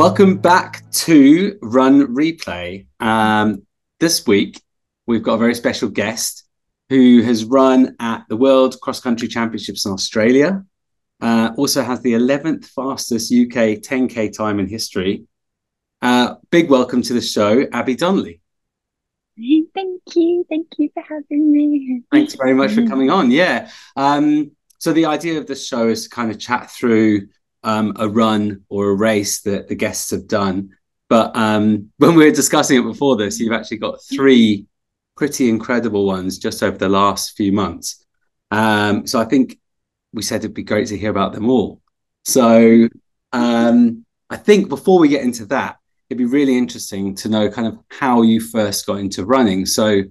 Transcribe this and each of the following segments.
Welcome back to Run Replay. Um, this week, we've got a very special guest who has run at the World Cross Country Championships in Australia. Uh, also has the 11th fastest UK 10K time in history. Uh, big welcome to the show, Abbie Donnelly. Thank you. Thank you for having me. Thanks very much for coming on. Yeah. Um, so, the idea of this show is to kind of chat through um, a run or a race that the guests have done. But um, when we were discussing it before this, you've actually got three pretty incredible ones just over the last few months. Um, so I think we said it'd be great to hear about them all. So um, I think before we get into that, it'd be really interesting to know kind of how you first got into running. So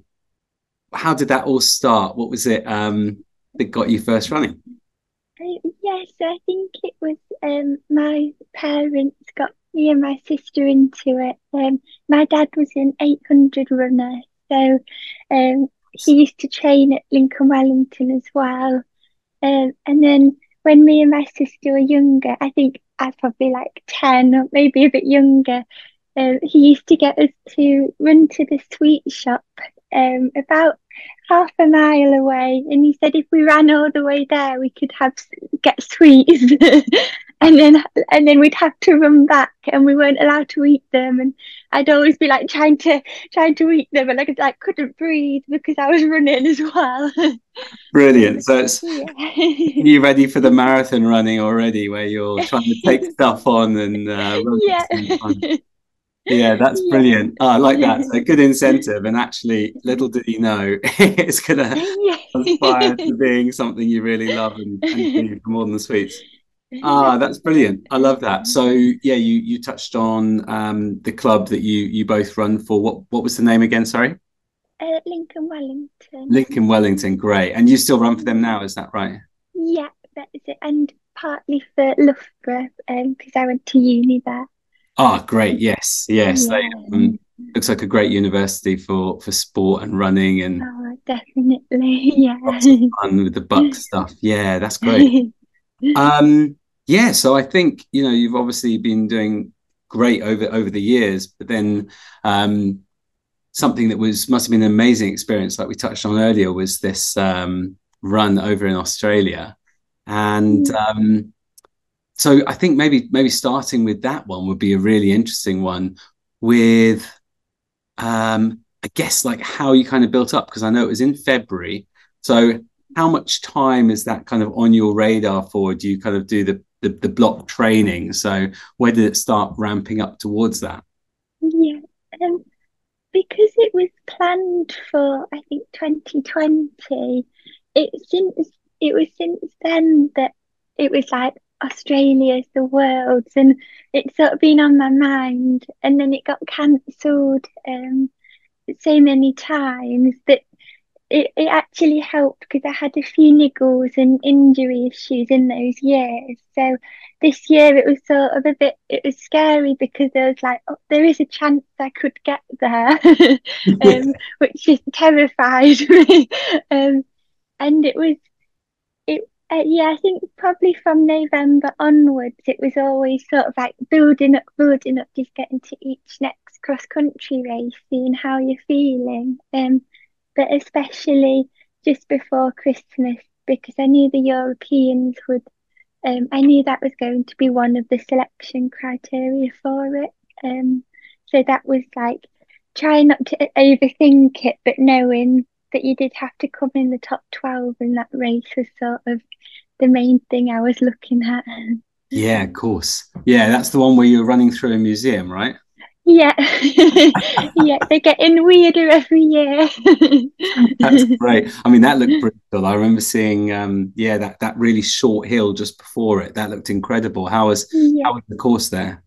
how did that all start? What was it um, that got you first running? Yes, I think it was um, my parents got me and my sister into it. Um, my dad was an 800 runner, so um, he used to train at Lincoln Wellington as well. Um, and then when me and my sister were younger, I think I was probably like 10 or maybe a bit younger, um, he used to get us to run to the sweet shop um, about half a mile away, and he said if we ran all the way there, we could have get sweets, and then and then we'd have to run back, and we weren't allowed to eat them, and I'd always be like trying to trying to eat them, and I, could, I couldn't breathe because I was running as well. Brilliant! So it's yeah. you ready for the marathon running already, where you're trying to take stuff on and uh, yeah yeah that's brilliant. Oh, i like that. A good incentive and actually little did you know it's gonna inspire to being something you really love and, and do for more than the sweets. Ah that's brilliant. I love that. So yeah you you touched on um, the club that you you both run for. What what was the name again? Sorry. Uh, lincoln wellington. Lincoln wellington. Great. And you still run for them now is that right? Yeah that is it. And partly for loughborough because um, i went to uni there Ah, oh, great. Yes, yes. Yeah. They, um, looks like a great university for for sport and running and oh, definitely yeah fun with the buck stuff yeah that's great um yeah so i think you know you've obviously been doing great over over the years but then um something that was must have been an amazing experience like we touched on earlier was this um run over in australia and mm. um so I think maybe maybe starting with that one would be a really interesting one with um I guess like how you kind of built up because I know it was in February. So how much time is that kind of on your radar for? Do you kind of do the the, the block training? So where did it start ramping up towards that? Yeah, um, because it was planned for I think 2020. It since it was since then that it was like Australia's the world's, and it's sort of been on my mind. And then it got cancelled um, so many times that it, it actually helped because I had a few niggles and injury issues in those years. So this year it was sort of a bit, it was scary because there was like, oh, there is a chance I could get there, um, which just terrified me. Um, and it was uh, yeah, I think probably from November onwards, it was always sort of like building up, building up, just getting to each next cross country race, seeing how you're feeling. Um, but especially just before Christmas, because I knew the Europeans would, um, I knew that was going to be one of the selection criteria for it. Um, so that was like trying not to overthink it, but knowing that you did have to come in the top 12 in that race was sort of the main thing I was looking at. Yeah, of course. Yeah, that's the one where you're running through a museum, right? Yeah, yeah, they're getting weirder every year. That's great. I mean, that looked brutal. I remember seeing, um, yeah, that that really short hill just before it. That looked incredible. How was yeah. how was the course there?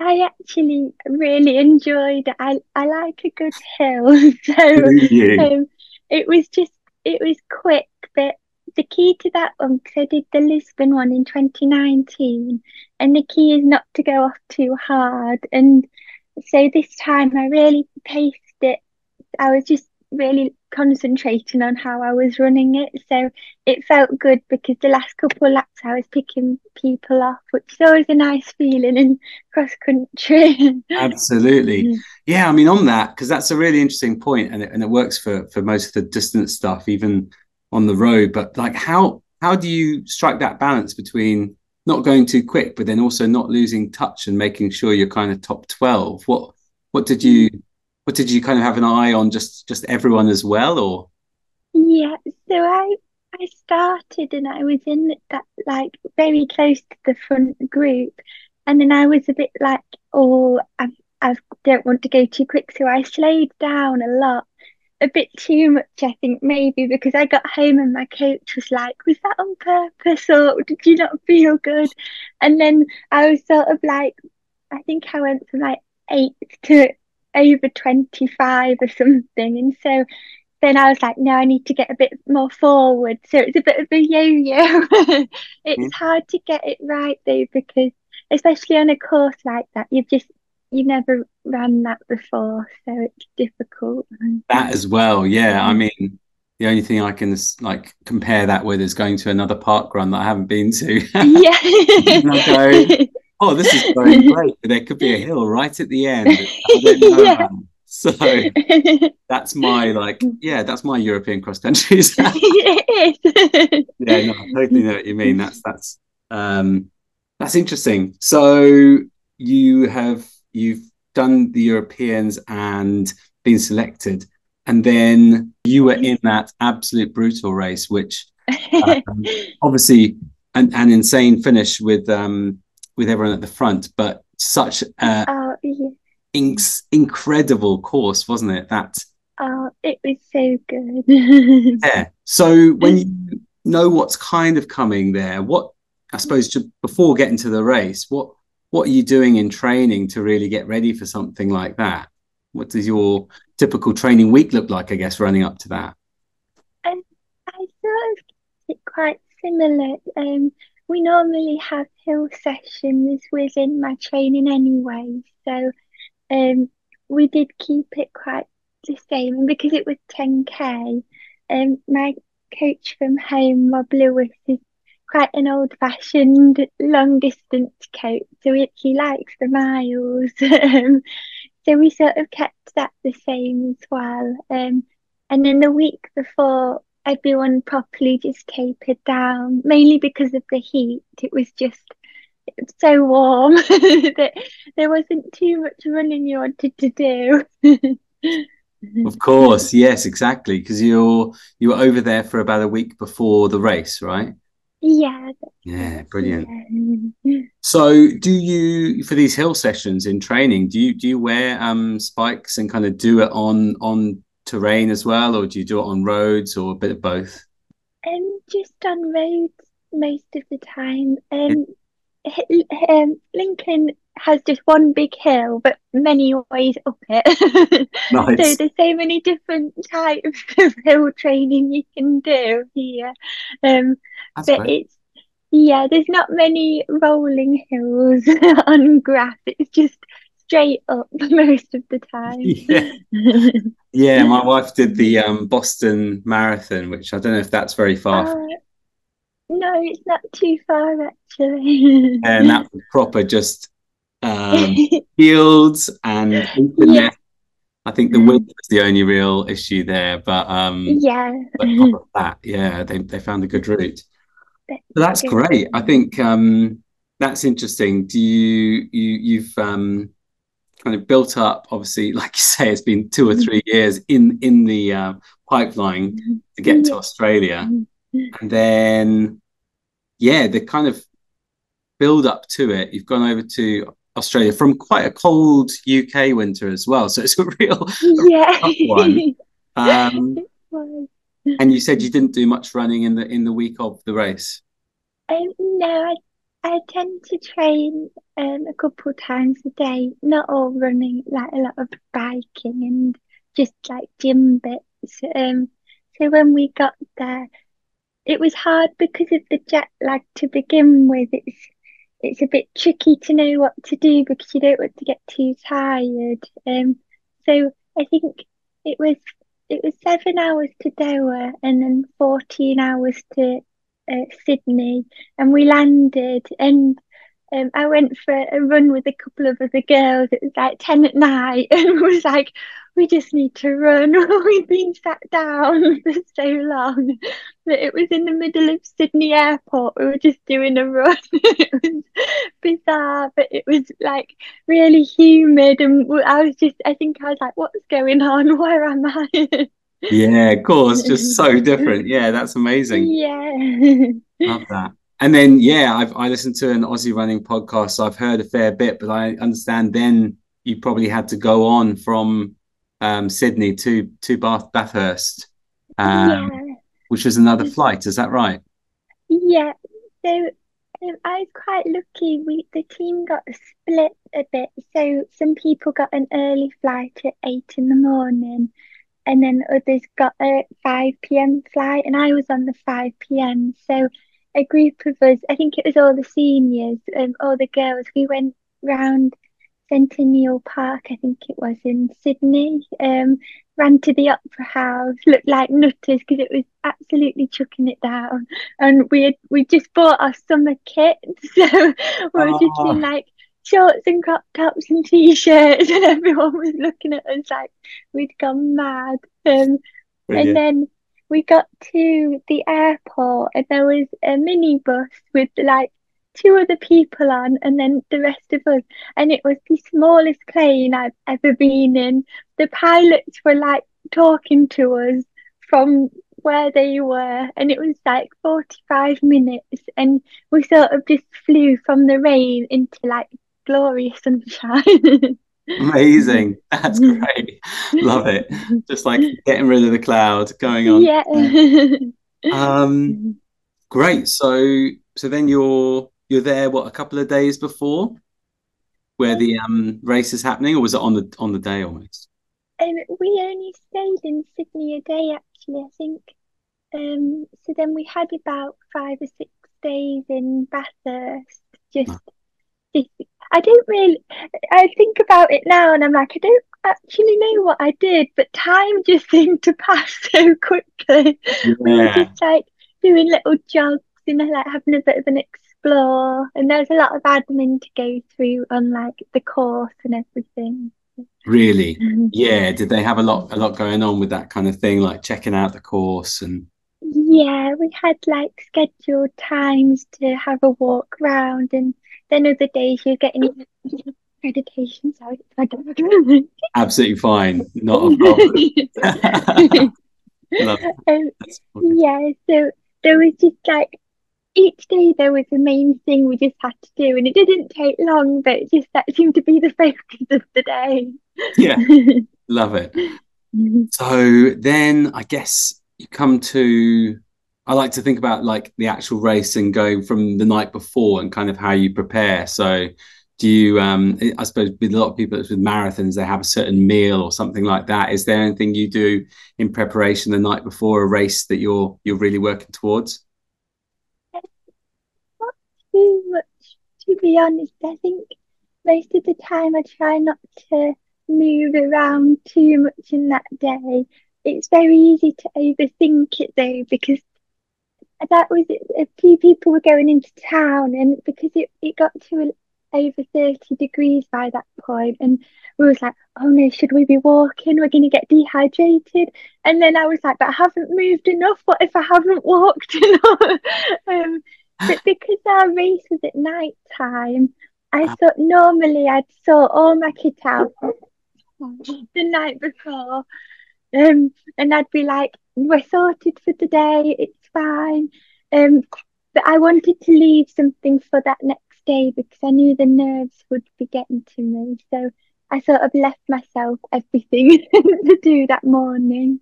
I actually really enjoyed it. I I like a good hill, so um, it was just it was quick, but the key to that one because I did the Lisbon one in 2019, and the key is not to go off too hard. And so this time I really paced it. I was just really concentrating on how I was running it. So it felt good because the last couple of laps I was picking people off, which is always a nice feeling in cross country. Absolutely. Mm. Yeah, I mean on that because that's a really interesting point and it, and it works for for most of the distance stuff even on the road, but like how how do you strike that balance between not going too quick but then also not losing touch and making sure you're kind of top 12? What what did you what did you kind of have an eye on just just everyone as well or? Yeah so i i started and i was in that like very close to the front group. And then i was a bit like oh i i don't want to go too quick. So i slowed down a lot a bit too much i think maybe because i got home and my coach was like was that on purpose or did you not feel good? And then i was sort of like i think i went from like eighth to over 25 or something. And so then I was like, no, I need to get a bit more forward. So it's a bit of a yo yo. it's mm. hard to get it right though, because especially on a course like that, you've just, you've never ran that before. So it's difficult. That as well. Yeah. I mean, the only thing I can like compare that with is going to another park run that I haven't been to. yeah oh, this is going great. There could be a hill right at the end. yeah. So that's my like, yeah, that's my European cross country. yeah, no, I totally know what you mean. That's that's um that's interesting. So you have you've done the Europeans and been selected, and then you were in that absolute brutal race, which um, obviously an, an insane finish with um with everyone at the front, but such a oh, yeah. inc- incredible course, wasn't it? That oh, it was so good. yeah. So when you know what's kind of coming there, what I suppose just before getting to the race, what what are you doing in training to really get ready for something like that? What does your typical training week look like? I guess running up to that. Um, I sort of it quite similar. Um, we normally have hill sessions within my training anyway. So um, we did keep it quite the same. And because it was 10k, um, my coach from home, Rob Lewis, is quite an old fashioned long distance coach. So he, he likes the miles. Um, so we sort of kept that the same as well. Um, and then the week before, everyone properly just tapered down, mainly because of the heat. It was just so warm that there wasn't too much running you wanted to do. of course, yes, exactly. Because you're you were over there for about a week before the race, right? Yeah. Yeah, brilliant. Yeah. So, do you for these hill sessions in training? Do you do you wear um spikes and kind of do it on on terrain as well, or do you do it on roads or a bit of both? Um, just on roads most of the time. Um, um, Lincoln has just one big hill, but many ways up it. nice. so there's so many different types of hill training you can do here. Um, That's but great. it's yeah, there's not many rolling hills on grass. It's just straight up most of the time. Yeah, yeah my wife did the um, Boston Marathon, which I don't know if that's very far. Uh, no, it's not too far actually. and that was proper just um, fields and internet. Yeah. I think the wind was the only real issue there, but um, yeah, but that, yeah, they they found a good route. That's, that's great. I think um, that's interesting. Do you you you've um, kind of built up obviously like you say it's been two or mm-hmm. three years in in the uh, pipeline mm-hmm. to get to australia mm-hmm. and then yeah the kind of build up to it you've gone over to australia from quite a cold uk winter as well so it's a real, yeah. one um, and you said you didn't do much running in the in the week of the race um, no I I tend to train um, a couple times a day, not all running, like a lot of biking and just like gym bits. Um, so when we got there, it was hard because of the jet lag to begin with. It's it's a bit tricky to know what to do because you don't want to get too tired. Um, so I think it was it was seven hours to Doha and then 14 hours to uh, Sydney. And we landed and um, I went for a run with a couple of other girls. It was like 10 at night and was like, we just need to run. We've been sat down for so long that it was in the middle of Sydney Airport. We were just doing a run. it was bizarre, but it was like really humid. And I was just, I think I was like, what's going on? Where am I? Yeah, of course, just so different. Yeah, that's amazing. Yeah. Love that. And then, yeah, I've I listened to an Aussie running podcast, so I've heard a fair bit, but I understand then you probably had to go on from um, Sydney to to Bath Bathurst, um, yeah. which was another flight. Is that right? Yeah. So um, I was quite lucky. We the team got split a bit. So some people got an early flight at eight in the morning, and then others got a five p.m. flight, and I was on the five p.m. So a group of us, I think it was all the seniors, um, all the girls. We went round Centennial Park, I think it was in Sydney. Um, ran to the Opera House, looked like nutters because it was absolutely chucking it down. And we had we just bought our summer kit, so we were just in like shorts and crop tops and t-shirts, and everyone was looking at us like we'd gone mad. Um, and then we got to the airport, and there was a minibus with like two other people on and then the rest of us and it was the smallest plane I've ever been in. The pilots were like talking to us from where they were and it was like 45 minutes and we sort of just flew from the rain into like glorious sunshine. Amazing. That's great. Love it. Just like getting rid of the cloud going on. Yeah. um great. So so then you're you're there what a couple of days before where the um race is happening or was it on the on the day almost um we only stayed in sydney a day actually i think um so then we had about five or six days in bathurst just i don't really i think about it now and i'm like i don't actually know what i did but time just seemed to pass so quickly. Yeah. we were just like doing little jogs you know like having a bit of an explore. And there's a lot of admin to go through on like the course and everything. Really? Mm-hmm. yeah. Did they have a lot a lot going on with that kind of thing like checking out the course and yeah we had like scheduled times to have a walk round and then other days you're getting accreditation sorry absolutely fine. Not a problem. Um, yeah so there was just like each day there was a main thing we just had to do and it didn't take long but it just that seemed to be the focus of the day. Yeah. Love it. So then i guess you come to i like to think about like the actual race and going from the night before and kind of how you prepare so do you um i suppose with a lot of people with marathons they have a certain meal or something like that is there anything you do in preparation the night before a race that you're you're really working towards Not too much, to be honest. I think most of the time I try not to move around too much in that day. It's very easy to overthink it though, because that was a few people were going into town, and because it, it got to over 30 degrees by that point and we was like oh no should we be walking? We're going to get dehydrated. And then i was like but i haven't moved enough. What if i haven't walked enough? Um, but because our race was at night time, I ah. thought normally I'd sort all my kit out the night before. Um, and I'd be like, we're sorted for today, it's fine. Um, but I wanted to leave something for that next day because I knew the nerves would be getting to me. So I sort of left myself everything to do that morning.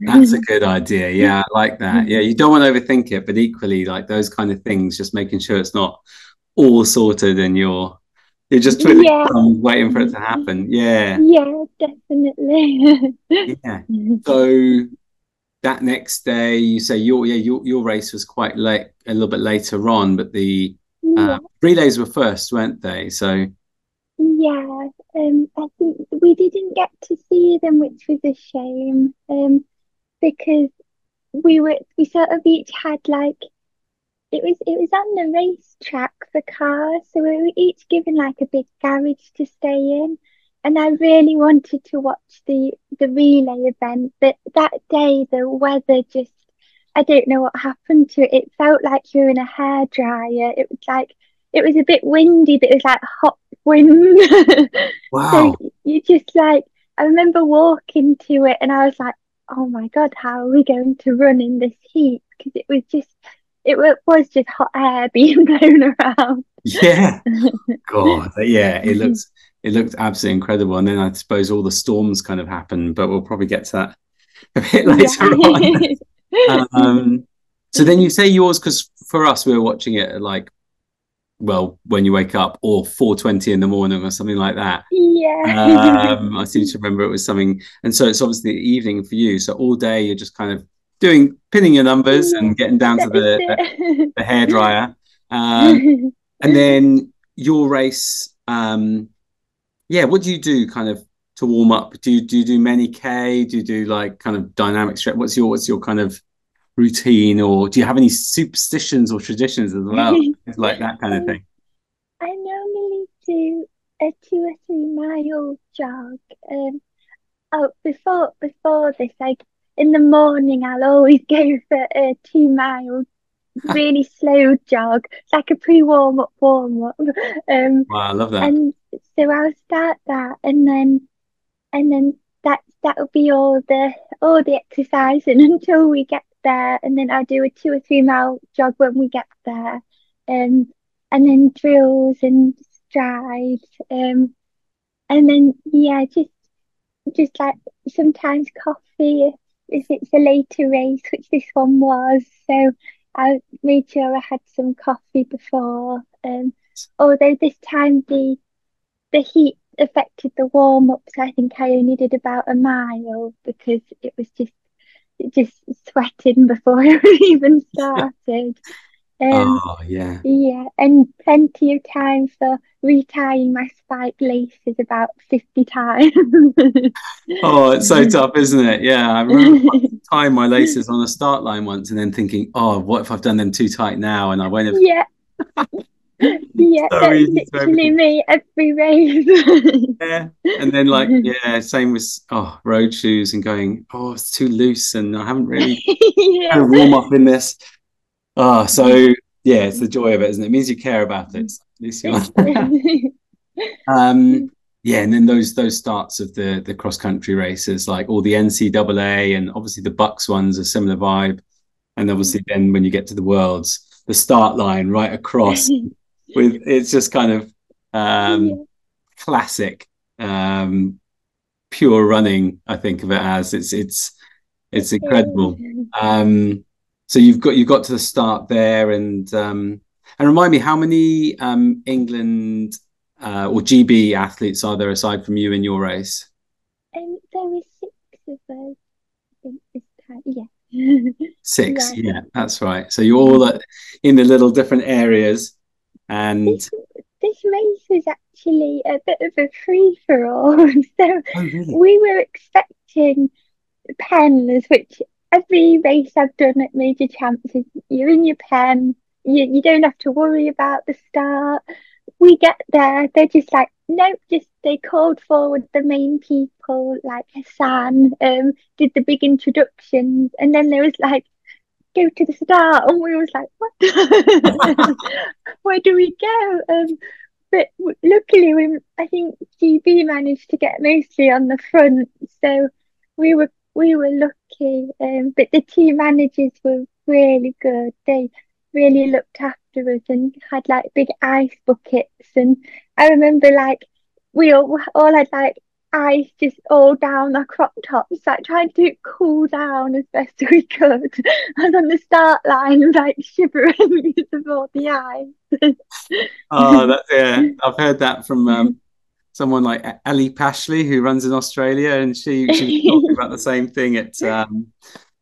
That's a good idea. Yeah, I like that. Yeah, you don't want to overthink it, but equally, like those kind of things, just making sure it's not all sorted and you're you're just twiddling yeah. waiting for it to happen. Yeah. Yeah, definitely. yeah. So that next day, you say your yeah your your race was quite late, a little bit later on, but the uh, relays were first, weren't they? So Yeah, um, I think we didn't get to see them, which was a shame. Um, because we were we sort of each had like it was it was on the racetrack for cars, so we were each given like a big garage to stay in. And I really wanted to watch the the relay event, but that day the weather just I don't know what happened to it. It felt like you were in a hairdryer. It was like it was a bit windy, but it was like hot wind. Wow. so you just like I remember walking to it and I was like, oh my God, how are we going to run in this heat? Because it was just it was just hot air being blown around. Yeah. God. Yeah, it looks it looked absolutely incredible. And then I suppose all the storms kind of happened, but we'll probably get to that a bit later on. um, so then you say yours because for us we were watching it at like well when you wake up or 4.20 in the morning or something like that. Yeah. Um, i seem to remember it was something and so it's obviously the evening for you. So all day you're just kind of doing pinning your numbers and getting down to the, the, the hair dryer um, and then your race um, yeah what do you do kind of to warm up? Do you do you do many k? Do you do like kind of dynamic stretch? What's your what's your kind of routine or do you have any superstitions or traditions as well? Like that kind of thing. I normally do a two or three mile jog um oh before before this like in the morning i'll always go for a two mile really slow jog it's like a pre-warm up warm up um wow i love that. and so i'll start that and then and then that that'll be all the all the exercising until we get there and then I'll do a two or three mile jog when we get there. Um, and then drills and strides. Um, and then yeah, just just like sometimes coffee if, it's a later race, which this one was. So I made sure I had some coffee before. Um, although this time the the heat affected the warm ups, I think I only did about a mile because it was just just sweating before I even started. Um, oh yeah, yeah, and plenty of time for retying my spike laces about fifty times. oh, it's so tough, isn't it? Yeah, I remember tying my laces on a start line once, and then thinking, "Oh, what if I've done them too tight now?" And I won't have. Yeah. Yeah, uh, so that's literally me every race. yeah, and then like yeah, same with oh road shoes and going oh it's too loose and I haven't really yeah. kind of warm up in this. Oh, so yeah, it's the joy of it, isn't it? It means you care about it. So at least you um, yeah, and then those those starts of the the cross country races, like all the NCAA and obviously the BUCS ones, a similar vibe, and obviously mm. then when you get to the worlds, the start line right across with it's just kind of um, classic um, pure running. I think of it as it's it's it's incredible. Um, so you've got you've got to the start there, and um, and remind me how many um, England uh, or GB athletes are there aside from you in your race? Um, there were six of us. this time. Yeah. Six, yeah. yeah. that's right. So you're all in the little different areas. And this, this race was actually a bit of a free for all. so oh, really? we were expecting pens, which every race I've done at major champs is you're in your pen, you, you don't have to worry about the start. We get there, they're just like, nope, just they called forward the main people, like Hassan, um, did the big introductions, and then there was like go to the start. And we was like, what? Where do we go? Um, but luckily, we I think GB managed to get mostly on the front, so we were we were lucky. Um, but the team managers were really good. They really looked after us and had like big ice buckets. And I remember like we all all had like ice just all down our crop tops, like trying to cool down as best we could. I was on the start line like shivering because of all the ice. oh, that's yeah. I've heard that from um, someone like Ellie Pashley who runs in Australia, and she she was talking about the same thing at um,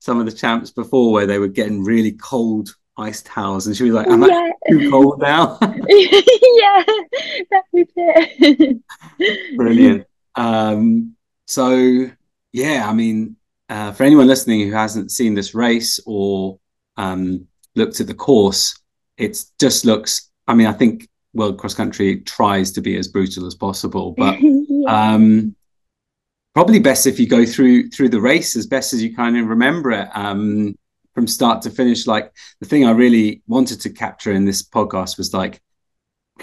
some of the champs before, where they were getting really cold ice towels, and she was like, "I'm yeah. too cold now." yeah, that was it. Brilliant. Um, so yeah, I mean, uh, for anyone listening who hasn't seen this race or um, looked at the course, it just looks. I mean, I think World Cross Country tries to be as brutal as possible, but yeah. um, probably best if you go through through the race as best as you kind of remember it um, from start to finish. Like the thing I really wanted to capture in this podcast was like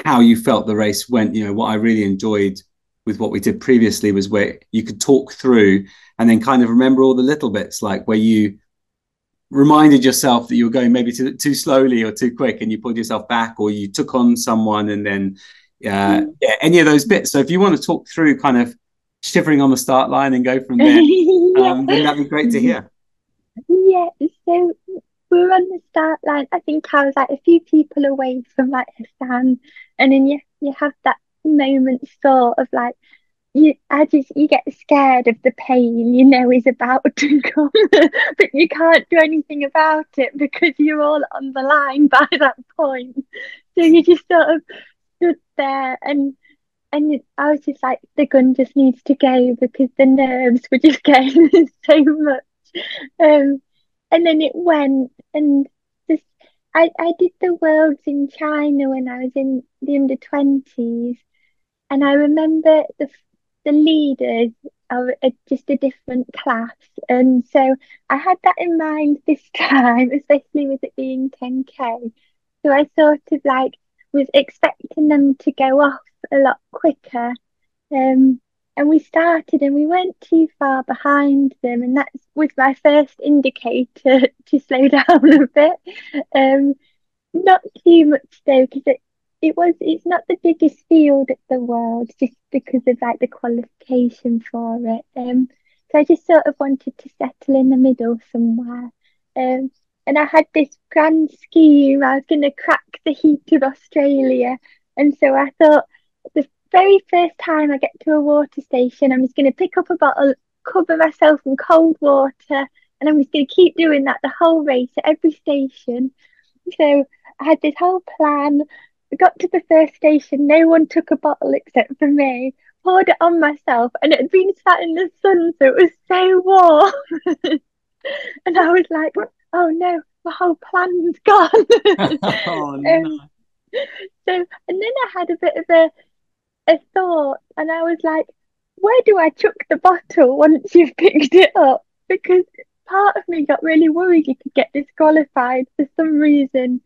how you felt the race went. You know, what I really enjoyed with what we did previously was where you could talk through and then kind of remember all the little bits, like where you reminded yourself that you were going maybe too, too slowly or too quick and you pulled yourself back or you took on someone and then uh, mm. yeah, any of those bits. So if you want to talk through kind of shivering on the start line and go from there, um, then that'd be great to hear. Yeah, so we were on the start line. I think I was like a few people away from like Hassan, and then you you have that moment sort of like you I just you get scared of the pain you know is about to come but you can't do anything about it because you're all on the line by that point. So you just sort of stood there and and I was just like the gun just needs to go because the nerves were just getting so much. Um and then it went and just I, I did the worlds in China when I was in the under 20s and I remember the the leaders are a, just a different class, and so I had that in mind this time, especially with it being 10k. So I sort of like was expecting them to go off a lot quicker. Um, and we started and we weren't too far behind them, and that was my first indicator to slow down a bit. Um, not too much though, because it it was it's not the biggest field in the world just because of like the qualification for it um so i just sort of wanted to settle in the middle somewhere um and i had this grand scheme i was going to crack the heat of australia and so i thought the very first time i get to a water station i'm just going to pick up a bottle cover myself in cold water and i'm just going to keep doing that the whole race at every station so I had this whole plan we got to the first station, no one took a bottle except for me. Poured it on myself, and it had been sat in the sun, so it was so warm. and I was like, "Oh no, my whole plan's gone." oh, no. um, so, and then I had a bit of a a thought, and I was like, "Where do I chuck the bottle once you've picked it up?" Because part of me got really worried you could get disqualified for some reason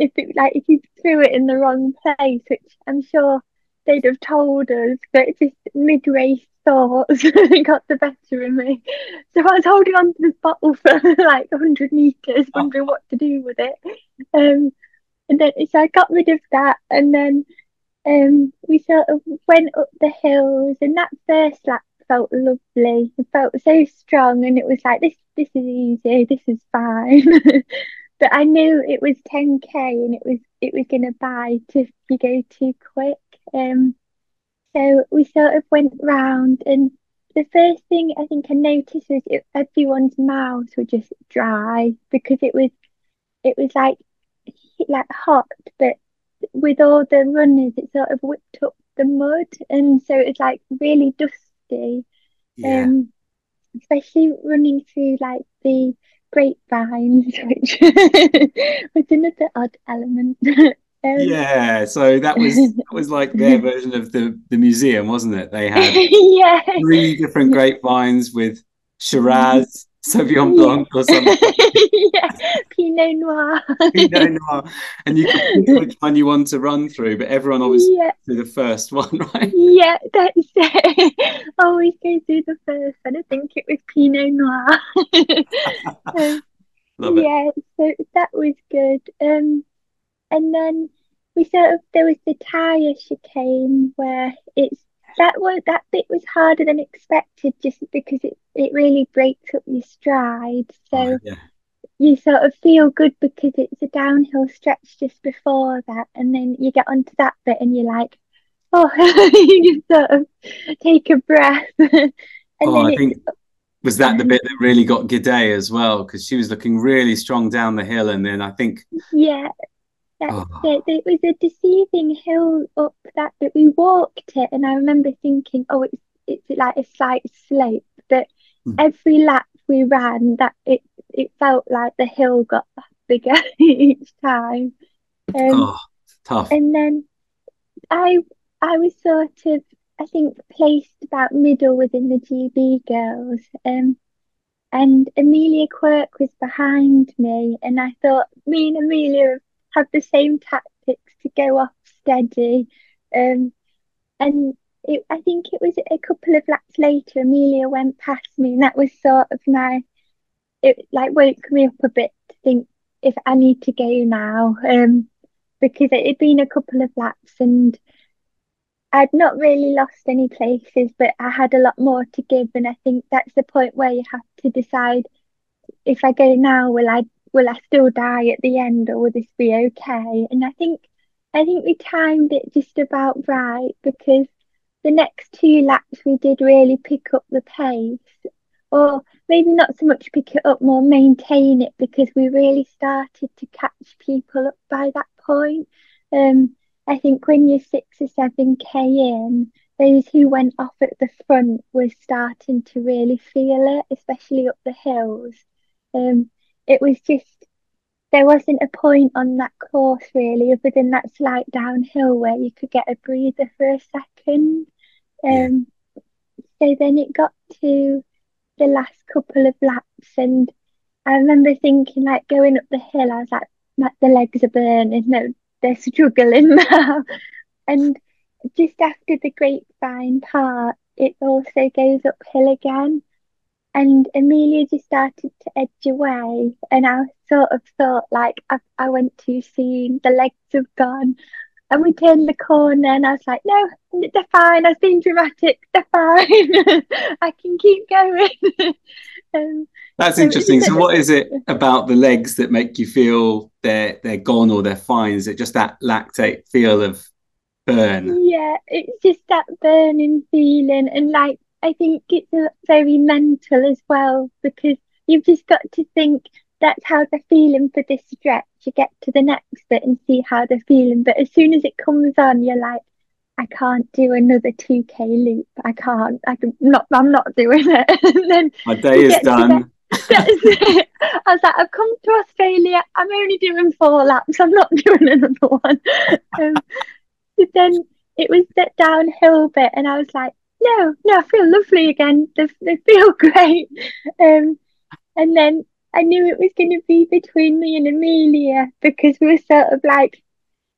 if it like if you threw it in the wrong place, which I'm sure they'd have told us, but just mid race thoughts got the better of me. So I was holding on to this bottle for like 100 meters, wondering what to do with it. Um, and then so I got rid of that, and then um, we sort of went up the hills, and that first lap felt lovely. It felt so strong, and it was like this. This is easy. This is fine. but I knew it was 10k and it was it was gonna buy to you go too quick. Um, so we sort of went round, and the first thing I think I noticed was it, everyone's mouths were just dry because it was it was like like hot, but with all the runners, it sort of whipped up the mud, and so it's like really dusty. Yeah. Um, especially running through like the grapevines, which was another odd element. Um, yeah, so that was that was like their version of the the museum, wasn't it? They had yeah. three different grapevines with Shiraz, Sauvignon Blanc or something. yeah, Pinot Noir. Pinot Noir. And you can pick which one you want to run through, but everyone always yeah. through the first one, right? Yeah, that's it. always go through the first one. I think it was Pinot Noir. um, Love it. Yeah, so that was good. Um, and then we sort of there was the tire chicane where it's that was that bit was harder than expected just because it it really breaks up your stride. So oh, yeah. you sort of feel good because it's a downhill stretch just before that, and then you get onto that bit and you're like, oh, you just sort of take a breath. and oh, I think was that the mhm. bit that really got Gidey as well? Because she was looking really strong down the hill, and then I think yeah, that's oh. it. It was a deceiving hill up that, but we walked it, and I remember thinking, oh, it's it's like a slight slope. But mm. every lap we ran, that it it felt like the hill got bigger each time. Um, oh, tough. And then I I was sort of I think placed about middle within the GB girls. Um, and Amelia Quirk was behind me, and I thought me and Amelia have the same tactics to go off steady. Um, and it, I think it was a couple of laps later, Amelia went past me, and that was sort of my, it like woke me up a bit to think if I need to go now, um, because it had been a couple of laps and I'd not really lost any places, but I had a lot more to give, and I think that's the point where you have to decide if I go now, will I will I still die at the end, or will this be okay? And I think I think we timed it just about right because the next two laps we did really pick up the pace, or maybe not so much pick it up, more maintain it because we really started to catch people up by that point. Um, I think when you're six or seven k in, those who went off at the front were starting to really feel it, especially up the hills. Um, it was just there wasn't a point on that course really, other than that slight downhill where you could get a breather for a second. Um. So then it got to the last couple of laps, and I remember thinking, like going up the hill, I was like, my, the legs are burning. No, they're struggling now. and just after the grapevine part, it also goes uphill again. And Amelia just started to edge away, and I sort of thought, like, I, I went too soon, the legs have gone. And we turned the corner, and I was like, no, they're fine. I've been dramatic, they're fine. I can keep going. um, That's interesting. So, what is it about the legs that make you feel they're they're gone or they're fine? Is it just that lactate feel of burn? Yeah, it's just that burning feeling, and like I think it's very mental as well because you've just got to think that's how they're feeling for this stretch. You get to the next bit and see how they're feeling, but as soon as it comes on, you're like, I can't do another 2k loop. I can't. I can not. I'm not doing it. and then my day is done. I was like, I've come to Australia. I'm only doing four laps. I'm not doing another one. Um, but then it was that downhill bit, and I was like, no, no, I feel lovely again. They, they feel great. Um, and then I knew it was going to be between me and Amelia because we were sort of like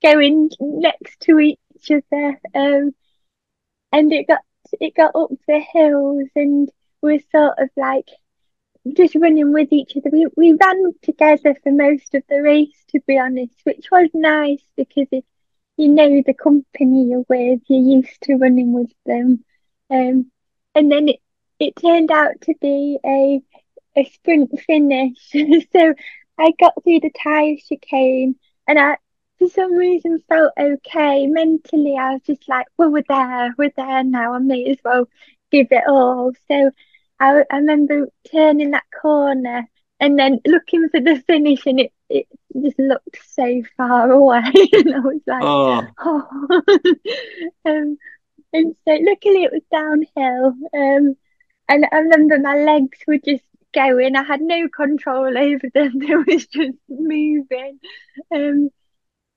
going next to each other. Um, and it got it got up the hills, and we were sort of like just running with each other. We, we ran together for most of the race, to be honest, which was nice because if you know the company you're with, you're used to running with them. Um, and then it, it turned out to be a a sprint finish. so I got through the tyre chicane and I for some reason felt okay. Mentally I was just like, well we're there, we're there now, I may as well give it all. So I, I remember turning that corner and then looking for the finish and it, it just looked so far away and I was like oh, oh. um, and so luckily it was downhill um, and I remember my legs were just going. I had no control over them. They was just moving. Um,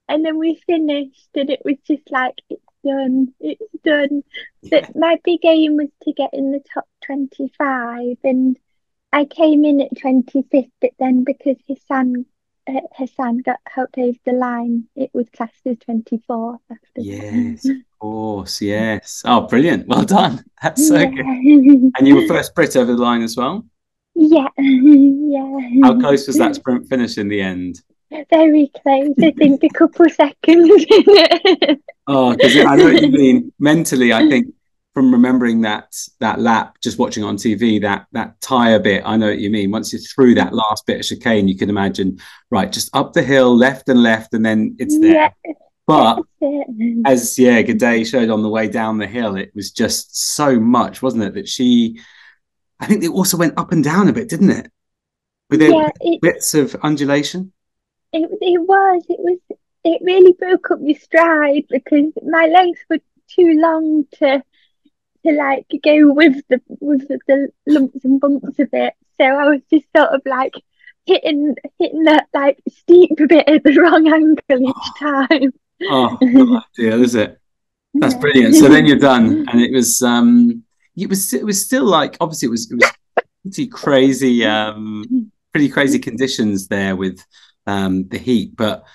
and then we finished and it was just like it's done. It's done. But my big aim was to get in the top 25 and I came in at 25th but then because Hassan uh, Hassan got helped over the line. It was classed as 24th after yes of course yes. Oh brilliant. Well done. That's so yeah. good. And you were first Brit over the line as well? Yeah yeah. How close was that sprint finish in the end? Very close. I think a couple seconds oh because I know what you mean. Mentally I think from remembering that that lap, just watching on TV, that that tire bit, I know what you mean. Once you're through that last bit of chicane, you can imagine, right, just up the hill, left and left, and then it's there. Yeah. But as yeah, Gidey showed on the way down the hill, it was just so much, wasn't it? That she I think it also went up and down a bit, didn't it? With yeah, it, bits of undulation. It it was. It was. It really broke up your stride because my legs were too long to to like go with the with the, lumps and bumps of it. So I was just sort of like hitting hitting that like steep bit at the wrong angle each time. oh, no idea, is it? That's brilliant. So then you're done, and it was um, it was it was still like obviously it was it was pretty crazy um, pretty crazy conditions there with um the heat, but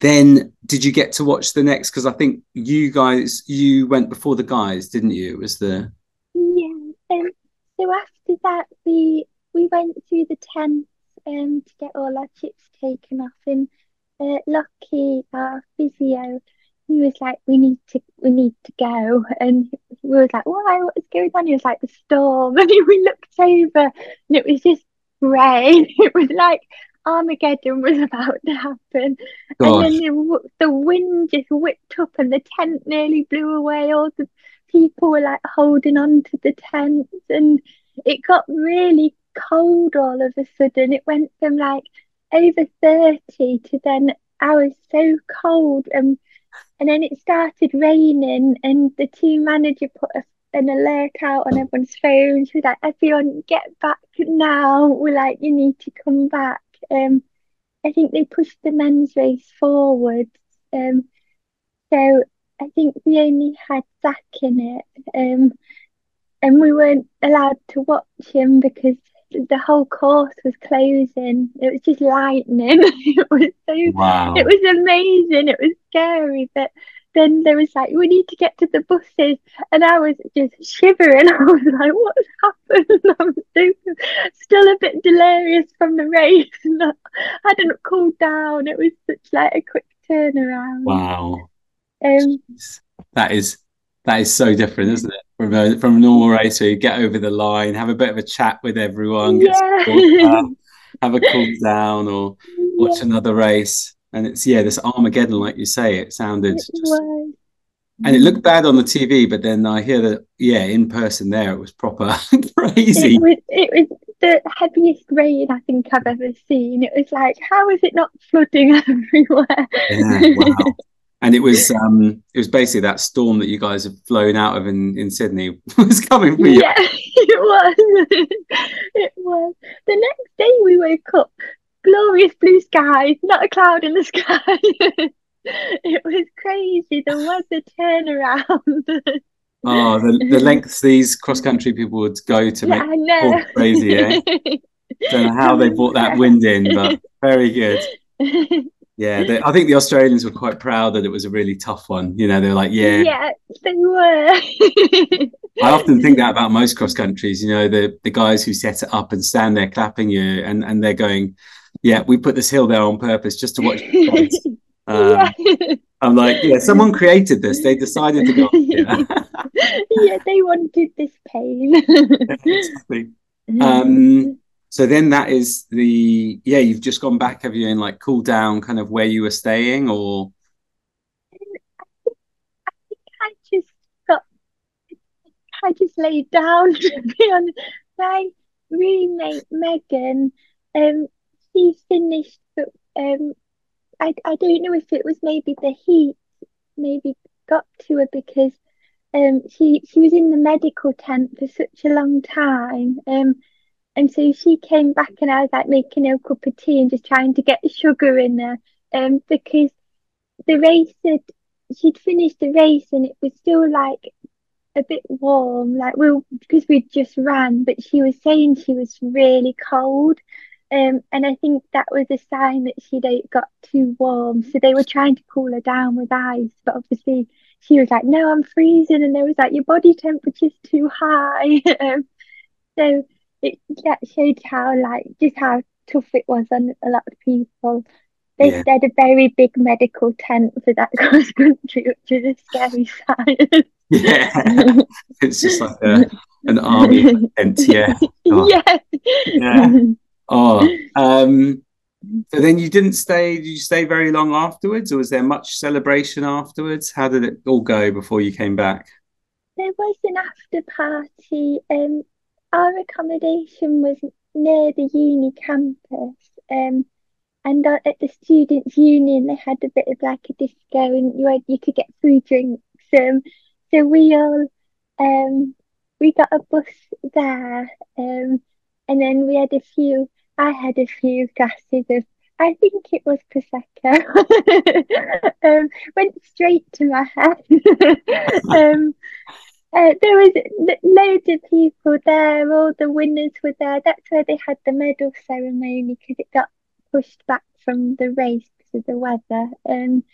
then did you get to watch the next? Because I think you guys you went before the guys, didn't you? It was the yeah. Um, so after that, we we went through the tent um to get all our chips taken off, and uh, Lucky, our physio, he was like, "We need to, we need to go," and we was like, "Why? What is going on?" He was like, "The storm," and we looked over, and it was just grey. It was like Armageddon was about to happen, Gosh. and then the, the wind just whipped up, and the tent nearly blew away. All the people were like holding on to the tents, and it got really cold all of a sudden. It went from like over 30 to then I was so cold and and then it started raining and the team manager put a, an alert out on everyone's phone. She was like, everyone get back now. We're like, you need to come back. Um I think they pushed the men's race forward. Um so I think we only had Zach in it. Um and we weren't allowed to watch him because the whole course was closing. It was just lightning. it was so wow. it was amazing. It was scary, but then there was like, we need to get to the buses, and I was just shivering. I was like, what's happened? I'm so, still a bit delirious from the race. I hadn't cooled down. It was such like a quick turnaround. Wow. Um, that is that is so different, isn't it? From a from a normal race where you get over the line, have a bit of a chat with everyone, yeah. have a cool down, or watch yeah. another race. And it's yeah, this Armageddon, like you say, it sounded just, and it looked bad on the TV, but then I hear that yeah, in person there it was proper crazy. It was, it was the heaviest rain I think I've ever seen. It was like, how is it not flooding everywhere? Yeah, wow and it was um it was basically that storm that you guys have flown out of in in Sydney was coming for you. Yeah, it was. it was. The next day we woke up, glorious blue skies, not a cloud in the sky. it was crazy. The weather turnaround. oh, the, the lengths these cross country people would go to yeah, make know. crazy. Eh? Don't know how they brought that wind in, but very good. Yeah, they, I think the Australians were quite proud that it was a really tough one. You know, they were like, yeah, yeah, they were. I often think that about most cross countries. You know, the the guys who set it up and stand there clapping you, and and they're going, yeah, we put this hill there on purpose just to watch. Um, yeah. I'm like, yeah, someone created this. They decided to go. Yeah, yeah they wanted this pain. exactly. Um, so then that is the yeah you've just gone back have you in like cool down kind of where you were staying or I think I just got I just laid down to be honest my roommate Megan um she finished but um I, I don't know if it was maybe the heat maybe got to her because um she she was in the medical tent for such a long time um and so she came back and I was like making her a cup of tea and just trying to get the sugar in there. Um, because the race had, she'd finished the race and it was still like a bit warm, like we because we'd just ran, but she was saying she was really cold. Um, and I think that was a sign that she'd got too warm. So they were trying to cool her down with ice, but obviously she was like, "No, I'm freezing," and they was like, "Your body temperature's too high." um, so it that showed how like just how tough it was on a lot of people. They yeah. had a very big medical tent for that cross country, which is a scary sight. yeah, it's just like a, an army tent. Yeah, oh. yeah, yeah. Oh, um, so then you didn't stay. Did you stay very long afterwards, or was there much celebration afterwards? How did it all go before you came back? There was an after party. Um, our accommodation was near the uni campus. Um, and at the students' union, they had a bit of like a disco, and you had, you could get free drinks. Um, so we all um we got a bus there, um, and then we had a few. I had a few glasses of. I think it was prosecco. um, went straight to my head. um, uh, there was loads of people there. All the winners were there. That's where they had the medal ceremony because it got pushed back from the race because of the weather. Um,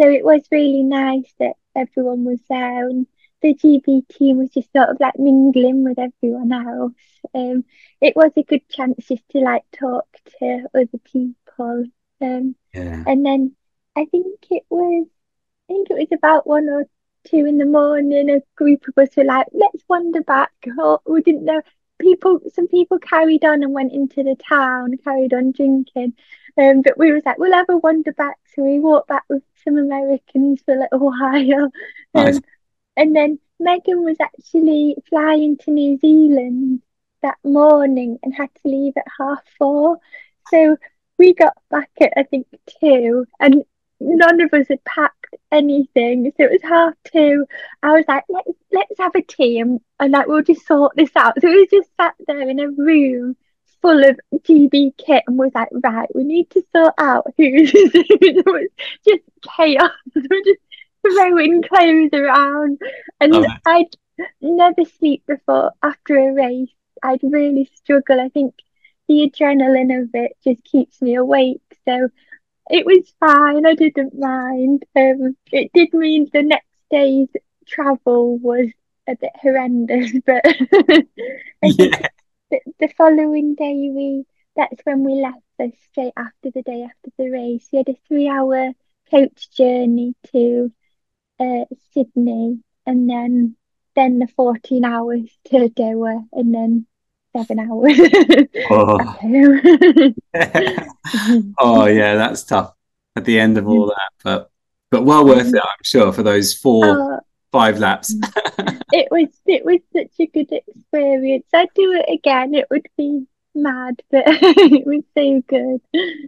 so it was really nice that everyone was there and the GB team was just sort of like mingling with everyone else. Um, it was a good chance just to like talk to other people. Um, yeah. and then I think it was, I think it was about one or two in the morning. A group of us were like, "Let's wander back." Or we didn't know people. Some people carried on and went into the town, carried on drinking. Um, but we was like, "We'll have a wander back." So we walked back with some Americans for a little while. Um, nice. And then Megan was actually flying to New Zealand that morning and had to leave at half four. So we got back at I think two, and none of us had packed anything. So it was half two. I was like, let's let's have a tea and, and like we'll just sort this out. So we just sat there in a room full of GB kit and was like, right, we need to sort out who's just chaos. We're just throwing clothes around. And oh. I'd never sleep before after a race. I'd really struggle. I think the adrenaline of it just keeps me awake. So it was fine. I didn't mind. Um, it did mean the next day's travel was a bit horrendous, but yeah. the, the following day we that's when we left the straight after the day after the race. We had a three hour coach journey to uh, Sydney and then then the 14 hours to Doha and then seven hours. oh. oh yeah, that's tough at the end of all that, but but well worth it, I'm sure, for those four uh, five laps. it was it was such a good experience. I'd do it again. It would be mad, but it was so good.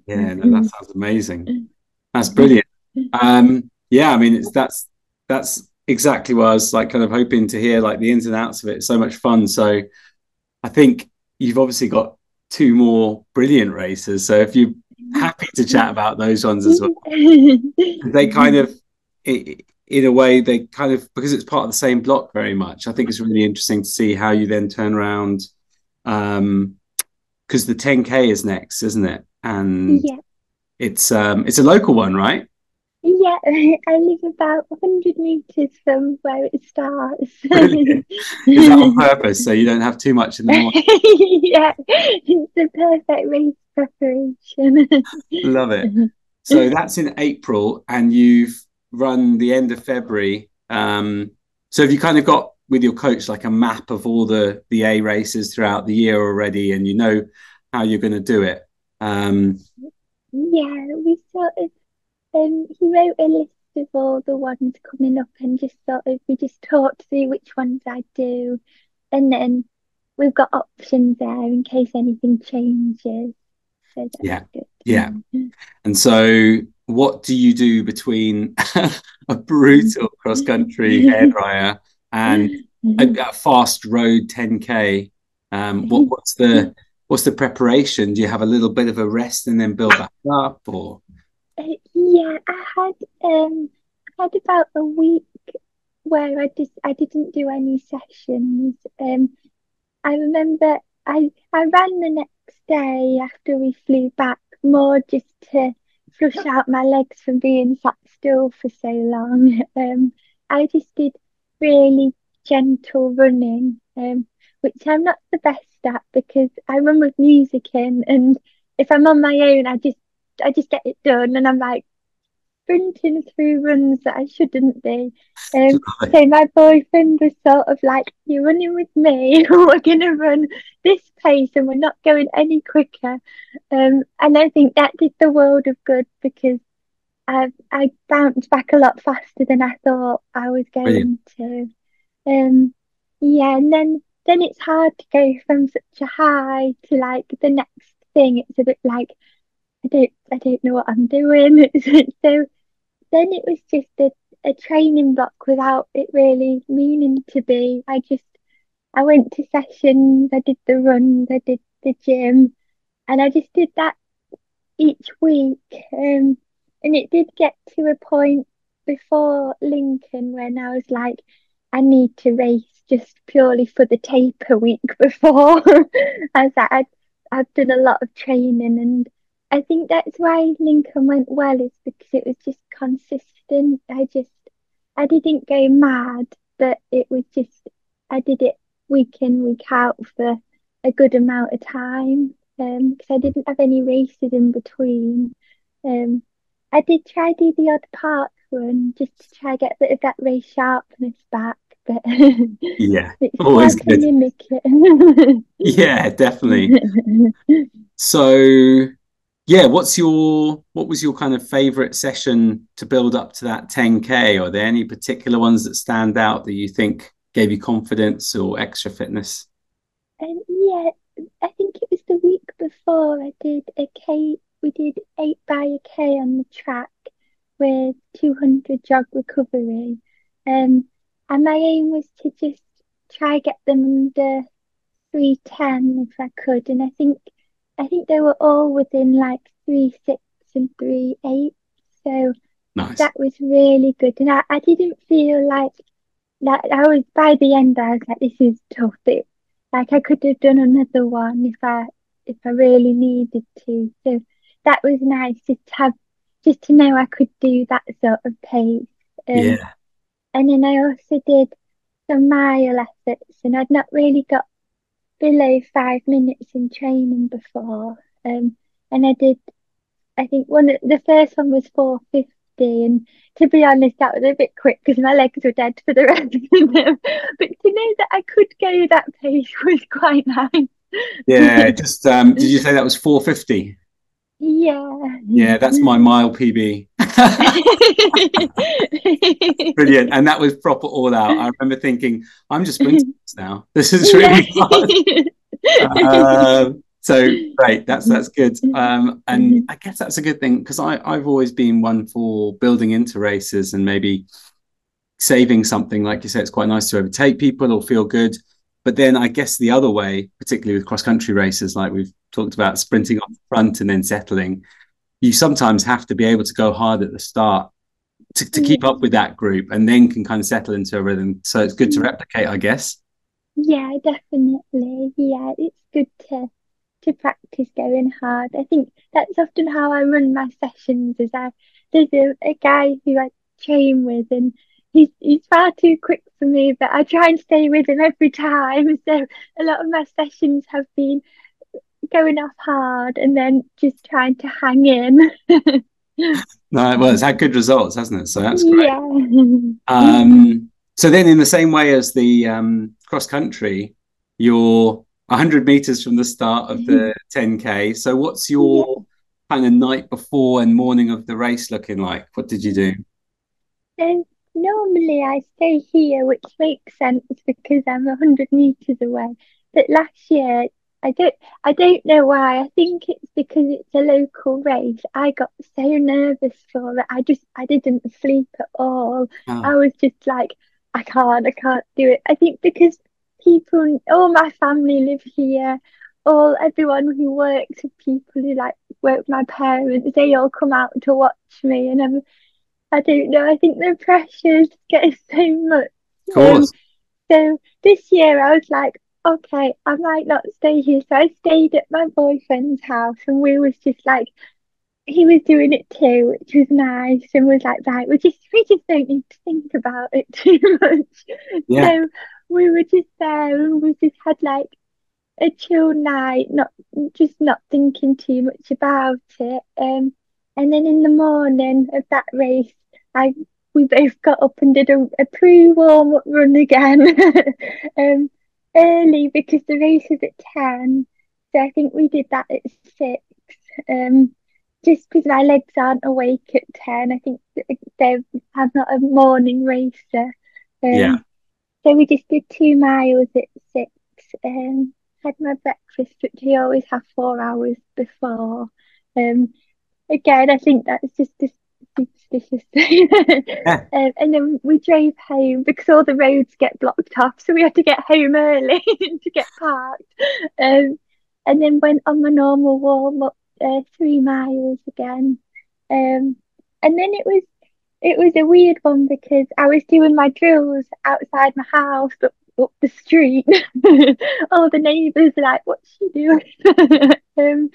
Yeah, no, that sounds amazing. That's brilliant. Um, yeah, I mean, it's that's that's exactly what I was like, kind of hoping to hear, like the ins and outs of it. so much fun. So I think you've obviously got two more brilliant races. So if you're happy to chat about those ones as well, they kind of, in a way, they kind of because it's part of the same block very much. I think it's really interesting to see how you then turn around, um, because the 10k is next, isn't it? And yeah. it's um, it's a local one, right? Yeah, I live about 100 meters from where it starts. Brilliant. Is that on purpose so you don't have too much in the morning? yeah, it's the perfect race preparation. Love it. So that's in April, and you've run the end of February. Um, so have you kind of got with your coach like a map of all the the A races throughout the year already, and you know how you're going to do it? Um, yeah, we sort of um, he wrote a list of all the ones coming up and just sort of we just talked through which ones I do, and then we've got options there in case anything changes. So yeah, good. yeah. And so, what do you do between a brutal cross country hairdryer and a, a, fast road 10k? Um, what, what's the what's the preparation? Do you have a little bit of a rest and then build back up, or? Uh, yeah, I had um I had about a week where I just I didn't do any sessions. Um, I remember I I ran the next day after we flew back more just to flush out my legs from being sat still for so long. Um, I just did really gentle running, um, which I'm not the best at because I run with music in, and if I'm on my own, I just I just get it done, and I'm like sprinting through runs that I shouldn't be. Um, so my boyfriend was sort of like, "You're running with me. we're gonna run this pace, and we're not going any quicker." Um, and I think that did the world of good because I I bounced back a lot faster than I thought I was going Brilliant. to. Um, yeah, and then then it's hard to go from such a high to like the next thing. It's a bit like I don't I don't know what I'm doing. so then it was just a, a training block without it really meaning to be. I just I went to sessions, I did the runs, I did the gym, and I just did that each week. Um, and it did get to a point before Lincoln when I was like, I need to race just purely for the taper week before. I was like, I'd, I've done a lot of training and I think that's why Lincoln went well is because it was just consistent. I just I didn't go mad, but it was just I did it week in week out for a good amount of time because um, I didn't have any races in between. Um, I did try do the odd park run just to try to get a bit of that race sharpness back, but yeah, always good. yeah, definitely. so yeah, what's your what was your kind of favorite session to build up to that 10k? Are there any particular ones that stand out that you think gave you confidence or extra fitness? Um, yeah, I think it was the week before I did a k. We did eight by a k on the track with 200 jog recovery, um, and my aim was to just try get them under 310 if I could, and I think I think they were all within like three six and three eight. So nice. that was really good. And I, I didn't feel like that I was by the end I was like, this is tough. It, like I could have done another one if I if I really needed to. So that was nice just to have just to know I could do that sort of pace. Um, yeah. And then I also did some mile efforts and I'd not really got below five minutes in training before. Um, and I did, I think one the first one was 450. And to be honest, that was a bit quick because my legs were dead for the rest of them. but to know that I could go that pace was quite nice. Yeah, just um, did you say that was 450? Yeah. Yeah, that's my mile PB. Brilliant. And that was proper all out. I remember thinking, I'm just sprinting now. This is really fun. Uh, so great. That's that's good. Um, and I guess that's a good thing because I've always been one for building into races and maybe saving something. Like you said, it's quite nice to overtake people or feel good. But then I guess the other way, particularly with cross country races, like we've talked about sprinting on the front and then settling, you sometimes have to be able to go hard at the start to, to keep up with mm. that group and then can kind of settle into a rhythm. So it's good to mm. replicate, I guess. Yeah, definitely. Yeah, it's good to to practice going hard. I think that's often how I run my sessions. Is I there's a, a guy who I train with, and he's he's far too quick for me, but I try and stay with him every time. So a lot of my sessions have been going off hard and then just trying to hang in. no, well, it's had good results, hasn't it? So that's great. Yeah. Um, so then, in the same way as the um, cross country, you're 100 meters from the start of the 10k. So, what's your yeah. kind of night before and morning of the race looking like? What did you do? Um, normally, I stay here, which makes sense because I'm 100 meters away. But last year, I don't I don't know why. I think it's because it's a local race. I got so nervous for it. I just I didn't sleep at all. Oh. I was just like, I can't, I can't do it. I think because people all my family live here, all everyone who works with people who like work with my parents, they all come out to watch me and I'm I don't know, I think the pressures get so much. Of course. Um, so this year I was like, okay, I might not stay here. So I stayed at my boyfriend's house and we was just like, he was doing it too, which was nice, and was like, right, we just we just don't need to think about it too much. Yeah. So we were just there and we just had like a chill night, not just not thinking too much about it. Um, and then in the morning of that race, I we both got up and did a, a pre warm up run again. um, early because the race is at 10. So I think we did that at 6. Um, just because my legs aren't awake at 10. I think they're, I'm not a morning racer. Um, yeah. So we just did two miles at 6 um, had my breakfast, which I always have four hours before. Um, again, I think that's just a superstitious um, and then we drove home because all the roads get blocked off, so we had to get home early to get parked. Um, and then went on my normal warm up uh, three miles again. Um, and then it was it was a weird one because I was doing my drills outside my house, but up the street. All the neighbours like, "What's she doing?" um,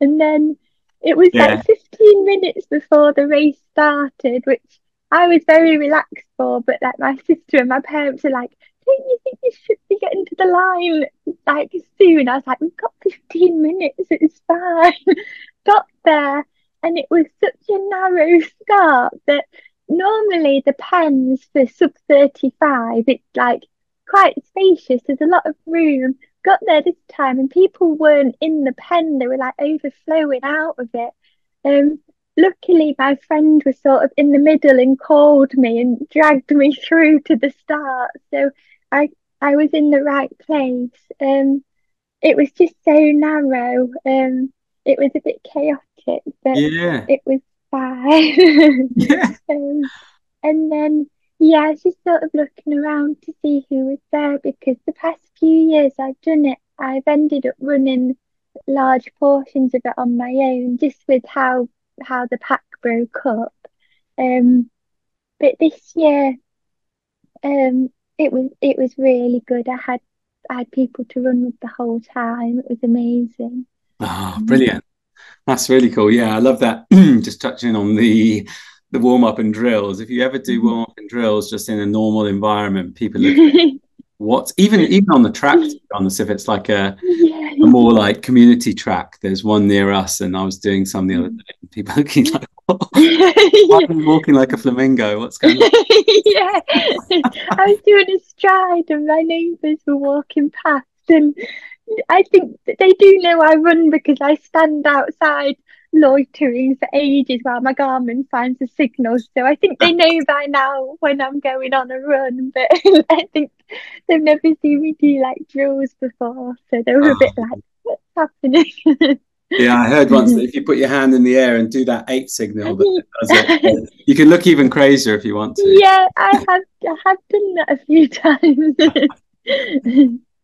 and then it was yeah. like 15 minutes before the race started, which I was very relaxed for. But like my sister and my parents are like, "Don't you think you should be getting to the line like soon?" I was like, "We've got 15 minutes. It's fine." got there and it was such a narrow start that normally the pens for sub 35 it's like quite spacious there's a lot of room got there this time and people weren't in the pen they were like overflowing out of it um luckily my friend was sort of in the middle and called me and dragged me through to the start so i i was in the right place um it was just so narrow um it was a bit chaotic, but yeah. it was fine. yeah. Um, and then, yeah, I was just sort of looking around to see who was there because the past few years I've done it, I've ended up running large portions of it on my own, just with how how the pack broke up. Um, but this year, um, it was it was really good. I had I had people to run with the whole time. It was amazing. Oh, brilliant. That's really cool. Yeah, I love that. just touching on the the warm up and drills. If you ever do mm-hmm. warm up and drills just in a normal environment, people look what even even on the track on the if it's like a, yeah. a, more like community track. There's one near us, and I was doing some the other day. People looking like I'm walking like a flamingo. What's going on? yeah, I was doing a stride, and my neighbours were walking past, and I think they do know I run because I stand outside loitering for ages while my Garmin finds the signals. So I think they know by now when I'm going on a run, but I think they've never seen me do like drills before. So they were oh. a bit oh. like, what's happening? yeah, I heard once that if you put your hand in the air and do that eight signal, it, you can look even crazier if you want to. Yeah, I have I have done that a few times.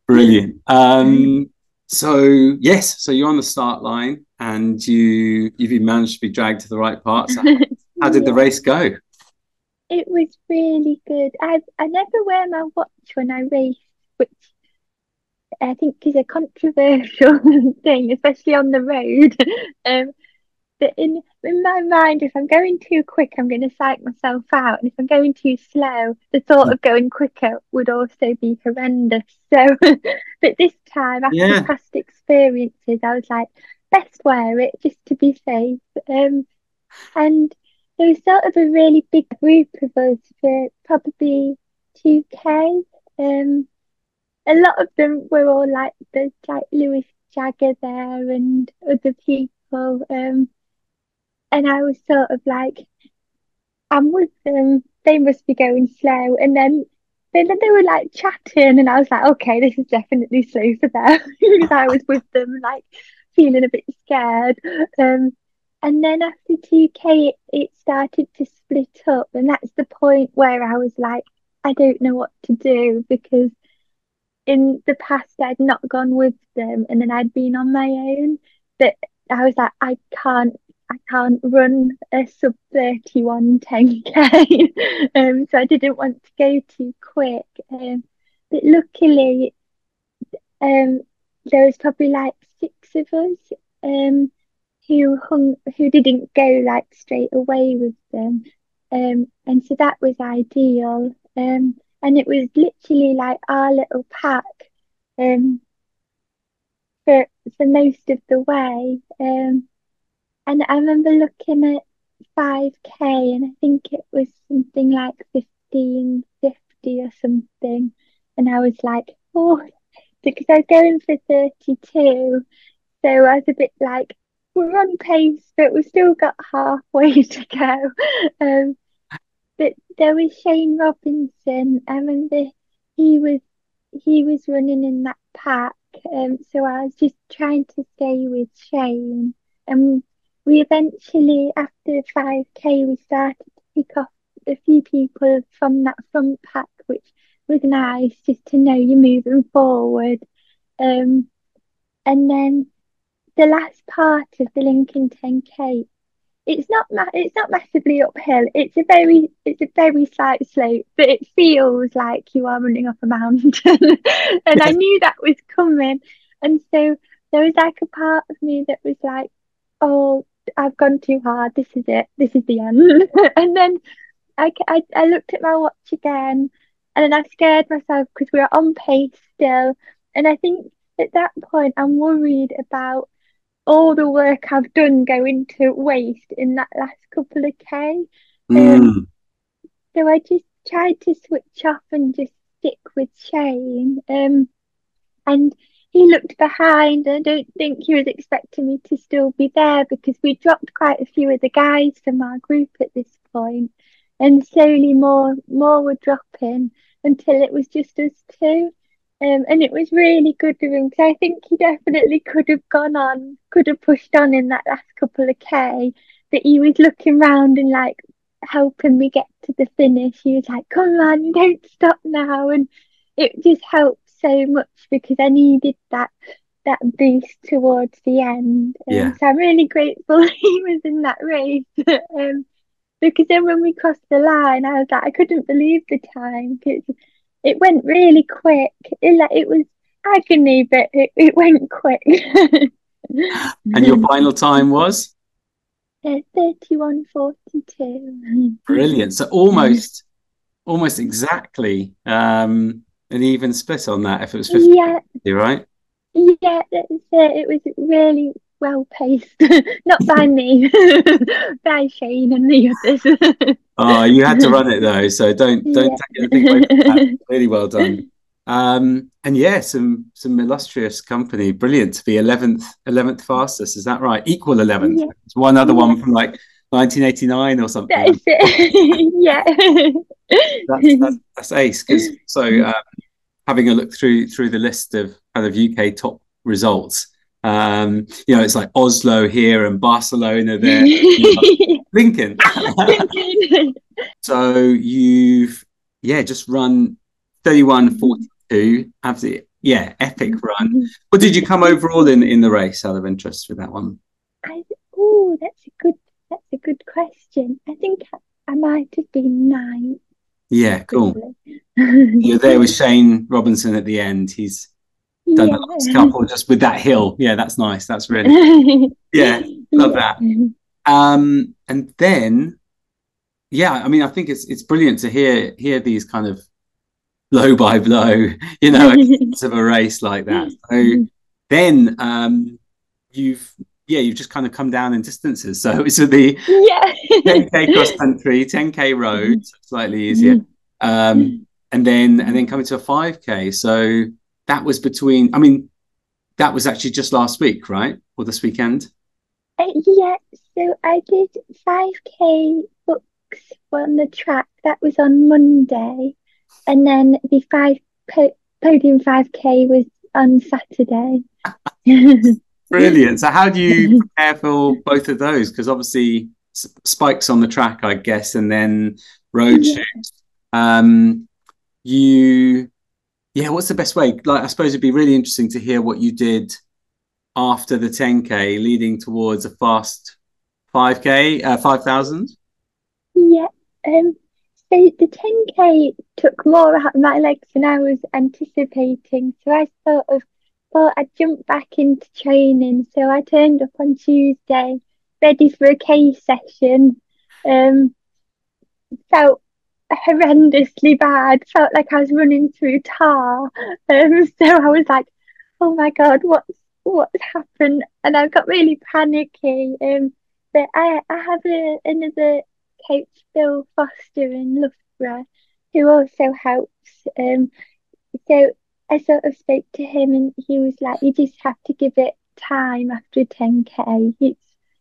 Brilliant. Um, so yes, so you're on the start line and you you've managed to be dragged to the right parts. How, did the race go? It was really good. I I never wear my watch when I race, which I think is a controversial thing, especially on the road. um, but in in my mind, if I'm going too quick, I'm going to psych myself out, and if I'm going too slow, the thought of going quicker would also be horrendous. So, but this time, after yeah. past experiences, I was like, best wear it just to be safe. Um, and there was sort of a really big group of us for probably two k. Um, a lot of them were all like there's like Lewis Jagger there and other people. Um, and I was sort of like, I'm with them. They must be going slow. And then then they were like chatting, and I was like, okay, this is definitely slow for them because I was with them, like feeling a bit scared. Um, and then after 2K, it, it started to split up, and that's the point where I was like, I don't know what to do because in the past I'd not gone with them, and then I'd been on my own. But I was like, I can't I can't run a sub 31 10k. um, so I didn't want to go too quick. Um, but luckily, um, there was probably like six of us um, who hung, who didn't go like straight away with them. Um, and so that was ideal. Um, and it was literally like our little pack um, for, for most of the way. Um, and I remember looking at 5k and I think it was something like 1550 or something. And I was like, oh, because I was going for 32. So I was a bit like, we're on pace, but we've still got halfway to go. Um, but there was Shane Robinson. I remember he was he was running in that pack. Um, so I was just trying to stay with Shane. And we eventually, after 5k, we started to pick off a few people from that front pack, which was nice just to know you're moving forward. Um, and then the last part of the Lincoln 10k, it's not ma- it's not massively uphill. It's a very it's a very slight slope, but it feels like you are running up a mountain. and I knew that was coming, and so there was like a part of me that was like, "Oh, I've gone too hard. This is it. This is the end." and then I, I I looked at my watch again, and then I scared myself because we were on pace still, and I think at that point I'm worried about all the work I've done going to waste in that last couple of K. Mm. Um, so I just tried to switch off and just stick with Shane. Um, and he looked behind. I don't think he was expecting me to still be there because we dropped quite a few of the guys from our group at this point, and slowly more more were dropping until it was just us two. Um, and it was really good of him because I think he definitely could have gone on, could have pushed on in that last couple of K. But he was looking round and like helping me get to the finish. He was like, "Come on, don't stop now," and it just helped so much because I needed that that boost towards the end. Um, Yeah. So I'm really grateful he was in that race. um, because then when we crossed the line, I was like, I couldn't believe the time because it went really quick. It, like, it was agony, but it, it went quick. And your final time was Uh, 31.42. brilliant. So almost, almost exactly um, an even split on that. If it was 50, Yeah, right? yeah, that's it. It was really well paced. Not by me, by Shane and the others. Oh, you had to run it though, so don't don't Yeah. take anything away from that. Really well done. Um, and yeah, some some illustrious company. Brilliant to be eleventh eleventh fastest. Is that right? Equal eleventh. Yeah. It's one other one from like 1989 or something. That's it. yeah. that's, that's, that's ace because so um, having a look through through the list of kind of UK top results um you know it's like Oslo here and Barcelona there. Lincoln. So you've yeah just run 31 42 absolutely yeah epic run. What did you come overall in in the race out of interest with that one? I, oh, that's a good. That's a good question. I think I, I might have been nine. yeah cool. You're there with Shane Robinson at the end. He's done the last couple just with that hill. Yeah that's nice. That's really yeah love that. Um and then yeah i mean i think it's it's brilliant to hear hear these kind of blow by blow you know of a race like that. So then um you've yeah you've just kind of come down in distances. So it's the yeah. 10k cross country 10k road slightly easier. Um and then and then coming to a 5k so that was between i mean that was actually just last week right or this weekend Uh, yeah, so I did 5k BUCS on the track. That was on Monday. And then the five po- podium 5k was on Saturday. Brilliant. So, how do you prepare for both of those? Because obviously, s- spikes on the track, I guess, and then road Yeah. shoots. Um, you, yeah. What's the best way? Like, I suppose it'd be really interesting to hear what you did after the 10k, leading towards a fast 5k, uh, 5,000. Yeah. Um, so the 10k took more out of my legs than I was anticipating. So I sort of thought I'd jump back into training. So I turned up on Tuesday, ready for a K session. Um, felt horrendously bad. Felt like I was running through tar. Um, so I was like, "Oh my God, what's what's happened?" And I got really panicky. Um, but I I have a, another coach, Bill Foster in Loughborough, who also helps. Um, so I sort of spoke to him, and he was like, "You just have to give it time after 10k. It's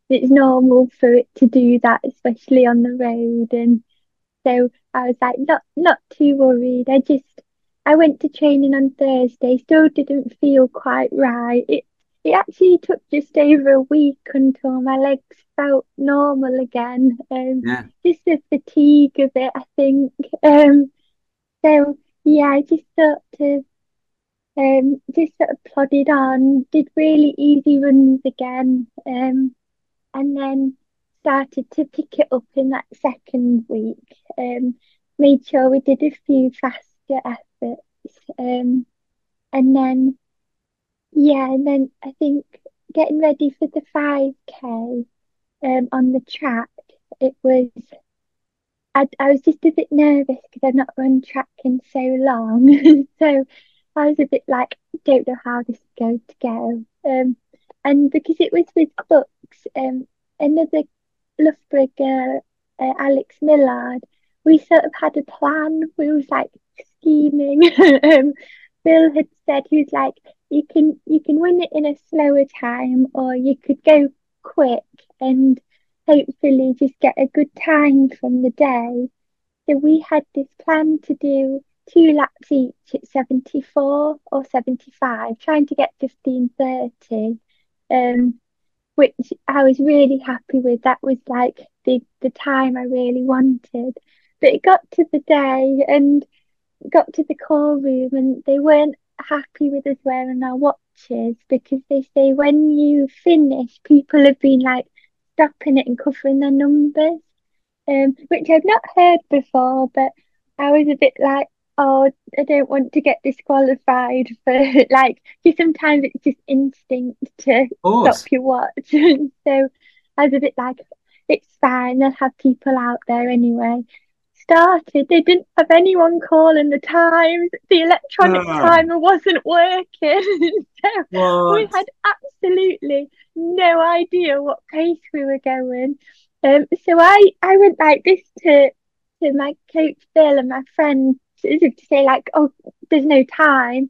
it's normal for it to do that, especially on the road." And so I was like, "Not not too worried. I just I went to training on Thursday, still didn't feel quite right. It it actually took just over a week until my legs felt normal again. Um, Yeah. just the fatigue of it, I think. Um, so yeah, I just sort of um just sort of plodded on, did really easy runs again, um, and then started to pick it up in that second week. Um, made sure we did a few faster efforts, um, and then yeah, and then I think getting ready for the 5K um on the track, it was I, I was just a bit nervous because I've not run track in so long. So I was a bit like, don't know how this is going to go. Um, and because it was with BUCS, um, another Loughborough girl, uh, Alex Millard, we sort of had a plan. We was like scheming. um, Bill had said he was like, you can you can win it in a slower time, or you could go quick and hopefully just get a good time from the day. So we had this plan to do two laps each at 74 or 75, trying to get 15:30. Um, which I was really happy with. That was like the the time I really wanted. But it got to the day and got to the call room and they weren't happy with us wearing our watches because they say when you finish, people have been like stopping it and covering their numbers, um, which I've not heard before, but I was a bit like, oh, I don't want to get disqualified for like, because sometimes it's just instinct to stop your watch. so I was a bit like, it's fine, they'll have people out there anyway. Started, they didn't have anyone calling the times, the electronic Ah, timer wasn't working. so we had absolutely no idea what pace we were going. Um, so I, I went like this to to my coach Phil and my friend if to say like, oh, there's no time.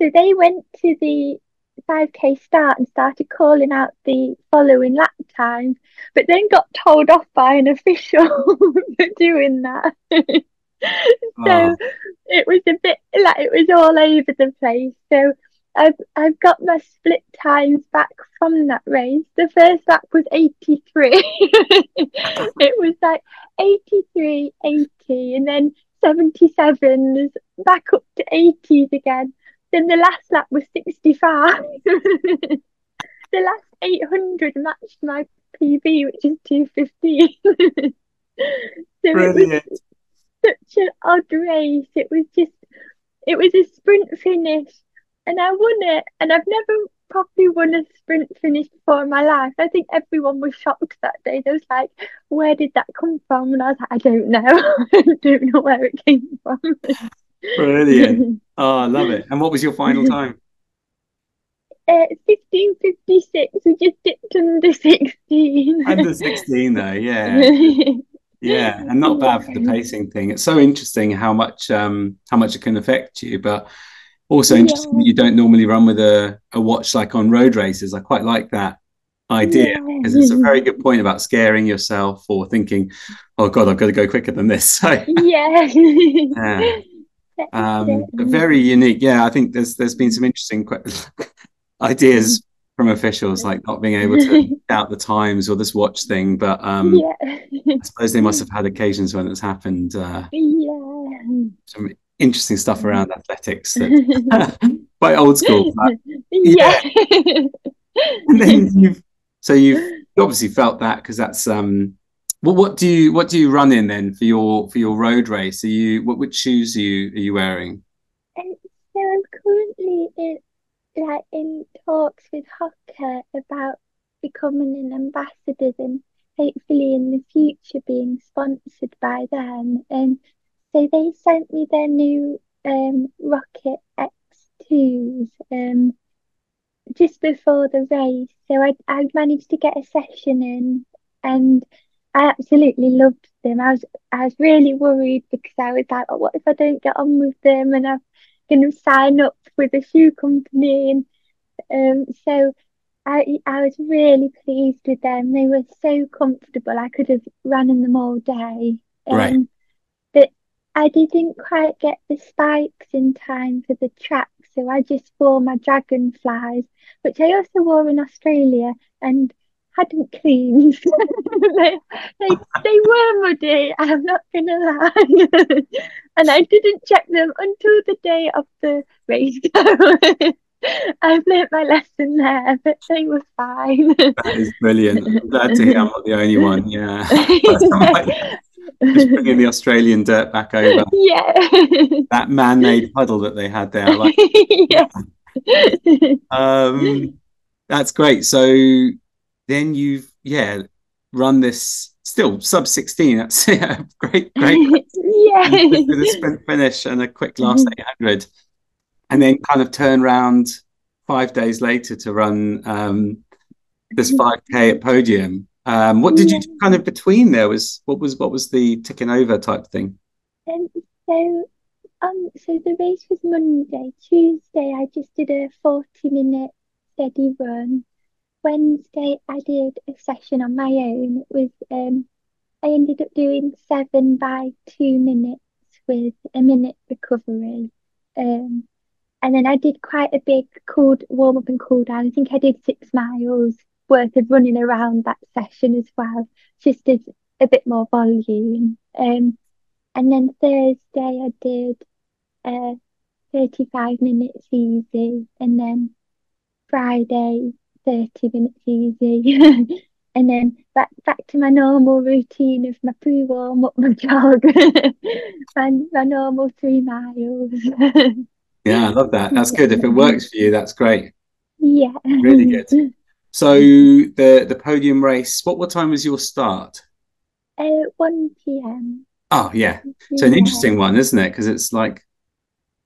So they went to the 5k start and started calling out the following lap times, but then got told off by an official for doing that. Oh, So it was a bit like it was all over the place. So I've I've got my split times back from that race. The first lap was 83. It was like 83, 80, and then 77s back up to 80s again. Then the last lap was 65. The last 800 matched my PB, which is 215. So it was such an odd race. It was just, it was a sprint finish, and I won it. And I've never probably won a sprint finish before in my life. I think everyone was shocked that day. They was like, "Where did that come from?" And I was like, "I don't know. I don't know where it came from." Brilliant. Oh, I love it. And what was your final time? Uh, 1556, we just dipped under 16. Under 16 though, yeah. Yeah, and not bad for the pacing thing. It's so interesting how much um how much it can affect you, but also interesting that you don't normally run with a, a watch like on road races. I quite like that idea because it's a very good point about scaring yourself or thinking, oh God, I've got to go quicker than this. So Yeah. yeah. Um, very unique. Yeah, I think there's there's been some interesting ideas from officials, like not being able to out the times or this watch thing. But um, Yeah. I suppose they must have had occasions when it's happened. Uh, Yeah. some interesting stuff around athletics that quite old school. But, Yeah. and then you've so you've obviously felt that because that's um. What what do you what do you run in then for your for your road race? Are you what which shoes are you are you wearing? And so I'm currently in like in talks with Hoka about becoming an ambassador and hopefully in the future being sponsored by them. And so they sent me their new um Rocket X2s um just before the race. So I I managed to get a session in and I absolutely loved them. I was I was really worried because I was like, oh, what if I don't get on with them and I'm going to sign up with a shoe company and um so I I was really pleased with them. They were so comfortable. I could have run in them all day. Right. Um, but I didn't quite get the spikes in time for the track, so I just wore my dragonflies, which I also wore in Australia and hadn't cleaned. they, they, they were muddy, I'm not gonna lie. and I didn't check them until the day of the race. I've learnt my lesson there, but they were fine. That is brilliant. I'm glad to hear I'm not the only one. Yeah. Just bringing the Australian dirt back over. Yeah. That man-made puddle that they had there. Like, yeah. um, that's great. So then you've yeah run this still sub 16 that's yeah, great great yeah with a sprint finish and a quick last 800 and then kind of turn around five days later to run um, this 5k at podium um, what did you do kind of between there was what was what was the ticking over type thing um, so um so the race was monday tuesday i just did a 40 minute steady run Wednesday I did a session on my own. It was um I ended up doing seven by two minutes with a minute recovery. Um and then I did quite a big cool warm up and cool down. I think I did six miles worth of running around that session as well, just as a bit more volume. Um and then Thursday I did uh 35 minutes easy and then Friday 30 minutes easy. and then back back to my normal routine of my pre-warm up, my jog, and my normal three miles. yeah, I love that. That's good. If it works for you, that's great. Yeah. Really good. So the the podium race, what what time was your start? Uh, 1 p.m. Oh yeah. So an interesting one, isn't it? Because it's like,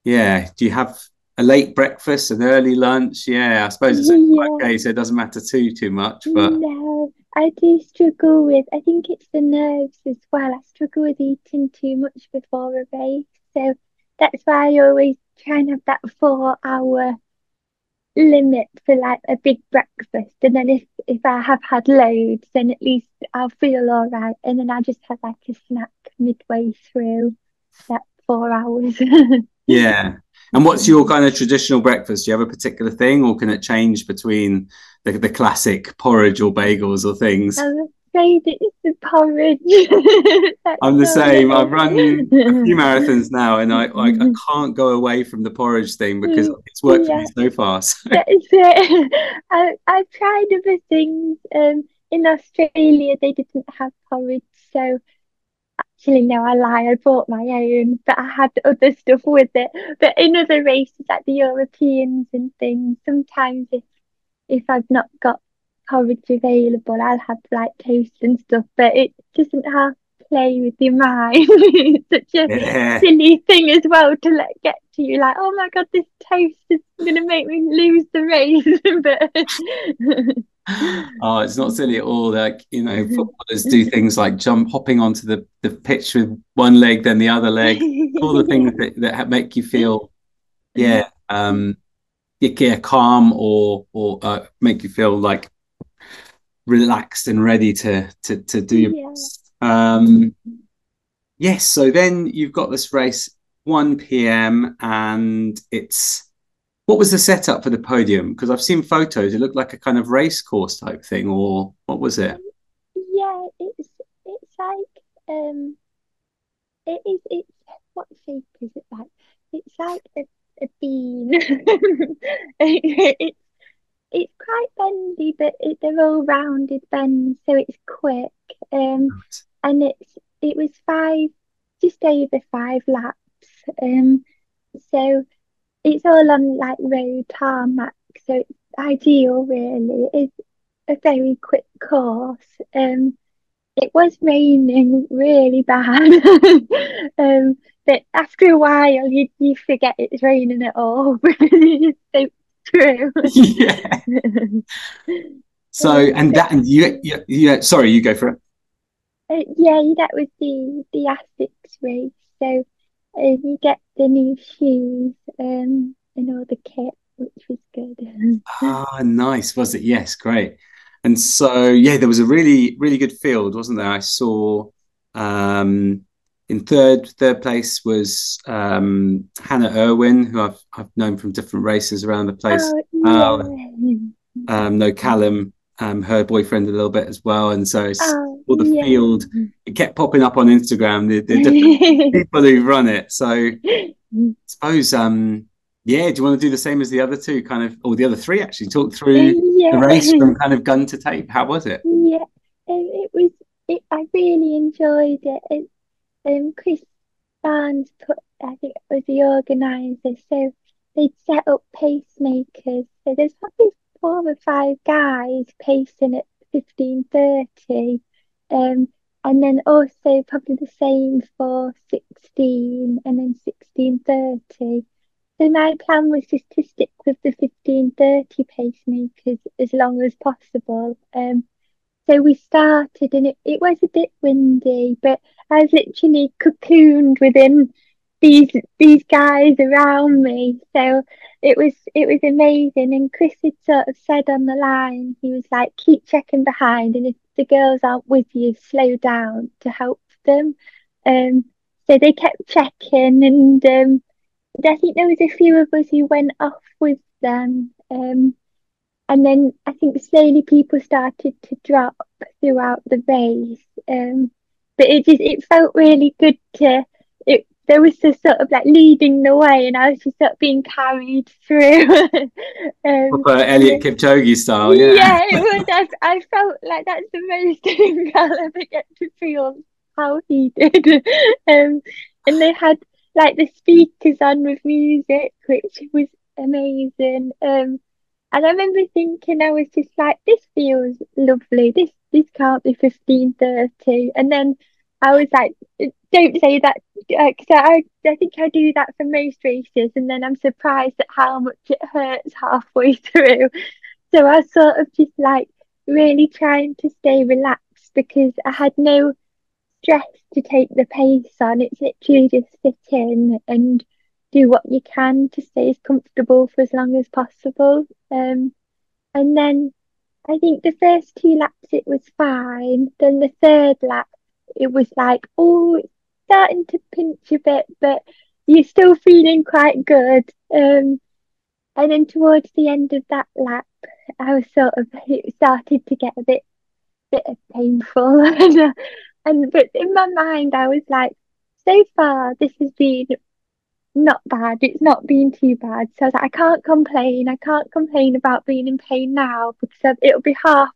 yeah, do you have a late breakfast, an early lunch. Yeah, I suppose it's yeah. okay, so it doesn't matter too too much. But no, I do struggle with. I think it's the nerves as well. I struggle with eating too much before a race, so that's why I always try and have that four hour limit for like a big breakfast and then if if I have had loads then at least I'll feel all right and then I just have like a snack midway through that four hours yeah and what's your kind of traditional breakfast? Do you have a particular thing, or can it change between the, the classic porridge or bagels or things? I'm afraid it's the porridge. I'm the same. I've run a few marathons now, and I I, I can't go away from the porridge thing because it's worked yeah. for me so far. So. That's it. I, I've tried other things. Um, in Australia, they didn't have porridge, so actually no I lie I bought my own but I had other stuff with it but in other races like the Europeans and things sometimes if if I've not got porridge available I'll have like toast and stuff but it doesn't have play with your mind it's such a yeah. silly thing as well to let get to you like oh my god this toast is gonna make me lose the race but oh, it's not silly at all. Like you know, footballers do things like jump, hopping onto the, the pitch with one leg, then the other leg. all the things that, that make you feel, yeah, um, yeah, calm or or uh, make you feel like relaxed and ready to to to do your yeah. Um, yes. So then you've got this race 1 p.m. and it's what was the setup for the podium? Because I've seen photos. It looked like a kind of race course type thing, or what was it? Yeah, it's it's like um, it is it's what shape is it like? It's like a, a bean. it's it's quite bendy, but it, they're all rounded bends, so it's quick. Um, right. and it's it was five, just over five laps. Um, so it's all on like road tarmac, so it's ideal really. It's a very quick course. Um, it was raining really bad. um, but after a while, you you forget it's raining at all because it's so true. yeah. So and that and you yeah, yeah sorry you go for it. Uh, yeah, that was the the Asics race. So uh, you get the new shoes um, and all the kit, which was good. ah, nice. Was it? Yes, great. And so, yeah, there was a really, really good field, wasn't there? I saw, um, in third third place was um, Hannah Irwin, who I've I've known from different races around the place. Oh, yeah. um, no Callum, um, her boyfriend a little bit as well, and so oh, all the yeah. field it kept popping up on Instagram. The, the different people who run it. So I suppose um, yeah, do you want to do the same as the other two, kind of, or the other three actually? Talk through yeah. the race from kind of gun to tape. How was it? Yeah, it was. It, I really enjoyed it. it um, Chris Barnes put, I think, it was the organizer, so they'd set up pacemakers. So there's probably four or five guys pacing at fifteen thirty, um, and then also probably the same for sixteen, and then sixteen thirty so my plan was just to stick with the 1530 pacemakers as long as possible. Um, so we started and it, it was a bit windy, but I was literally cocooned within these these guys around me. So it was it was amazing. And Chris had sort of said on the line, he was like, keep checking behind and if the girls aren't with you, slow down to help them. Um so they kept checking and um I think there was a few of us who went off with them. Um, and then I think slowly people started to drop throughout the race. Um, but it just it felt really good to it there was this sort of like leading the way and I was just sort of being carried through. um, Eliud Kipchoge style, yeah. Yeah, it was I, I felt like that's the most thing I'll ever get to feel how he did. um, and they had like the speakers on with music, which was amazing. Um, and I remember thinking, I was just like, this feels lovely. This this can't be fifteen thirty. And then I was like, don't say that because uh, I I think I do that for most races, and then I'm surprised at how much it hurts halfway through. So I was sort of just like really trying to stay relaxed because I had no stress to take the pace on. It's literally just sit in and do what you can to stay as comfortable for as long as possible. Um, and then I think the first two laps it was fine. Then the third lap it was like, oh, it's starting to pinch a bit, but you're still feeling quite good. Um, and then towards the end of that lap, I was sort of it started to get a bit bit painful, and and but in my mind, I was like, so far this has been not bad. It's not been too bad. So I was like, I can't complain. I can't complain about being in pain now because it'll be half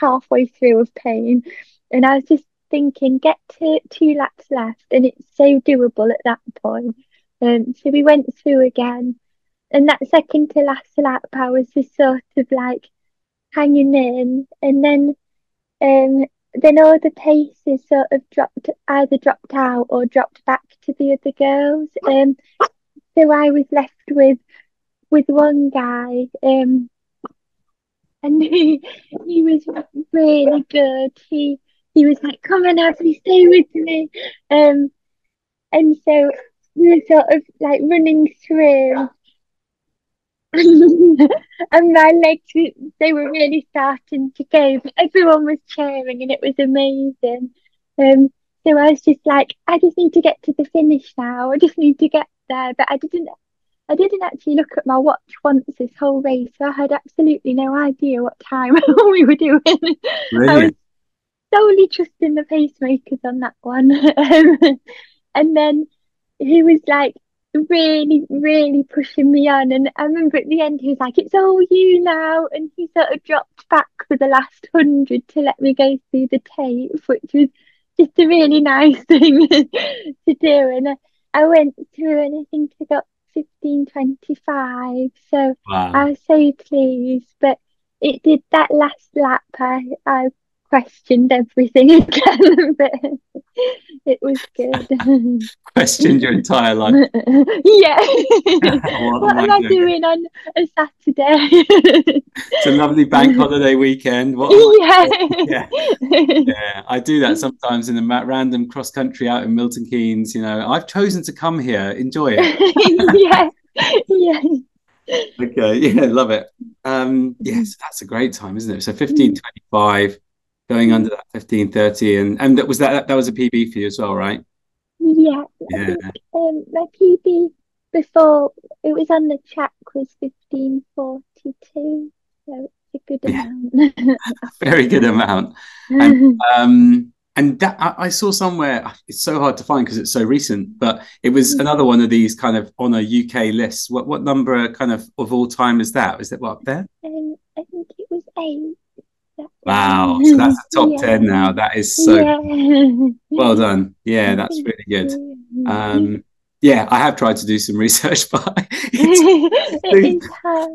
halfway through of pain. And I was just thinking, get to two laps left, and it's so doable at that point. Um, so we went through again, and that second to last lap, I was just sort of like hanging in, and then um, then all the paces sort of dropped either dropped out or dropped back to the other girls. Um, so I was left with with one guy, um, and he he was really good. He he was like, "Come on, Ashley, stay with me," um, and so we were sort of like running through, and my legs they were really starting to go. But everyone was cheering and it was amazing. Um so i was just like i just need to get to the finish now. I just need to get there. But i didn't i didn't actually look at my watch once this whole race. So i had absolutely no idea what time we were doing. Really? i was solely trusting the pacemakers on that one. Um, and then he was like really, really pushing me on. And I remember at the end, he was like, It's all you now. And he sort of dropped back for the last hundred to let me go through the tape, which was just a really nice thing to do. And I, I went through and I think I got 1525. So wow. I was so pleased. But it did that last lap, I, I questioned everything again, but it was good. questioned your entire life. yeah. what, what am I doing? doing on a Saturday? it's a lovely bank holiday weekend. What yeah. yeah. Yeah. I do that sometimes in a random cross country out in Milton Keynes. You know, I've chosen to come here. Enjoy it. yeah. Yeah. Okay, yeah, love it. Um, yes, that's a great time, isn't it? So fifteen twenty-five going under that 1530 and and that was that that was a pb for you as well right Yeah, yeah. think um, my PB before it was on the track was 1542, so it's a good Yeah. amount. Very good amount. And um and that I, I saw somewhere it's so hard to find because it's so recent, but it was another one of these kind of on a UK list. What what number kind of of all time is that? Is that what up there? Um, I think it was eight. Wow. So that's a top Yeah. 10 now. That is so Yeah. well done. Yeah, that's really good. Um yeah, I have tried to do some research, but it's it is hard.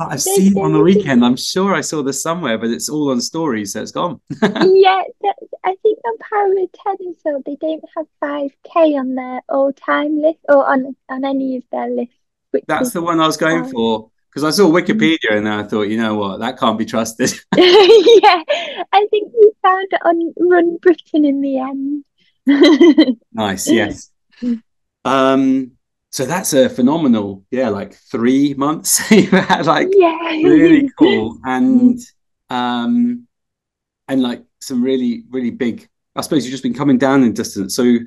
I've seen it on the weekend. I'm sure I saw this somewhere, but it's all on stories, so it's gone. yeah, I think on Power of 10, so they don't have 5K on their all-time list or on on any of their lists. That's is, the one I was going Oh. for because I saw Wikipedia and I thought, you know what, that can't be trusted. yeah, I think we found it on Run Britain in the end. nice, yes. Um, so that's a phenomenal, yeah, like three months you've had, like yeah, really cool, and um, and like some really, really big. I suppose you've just been coming down in distance. So,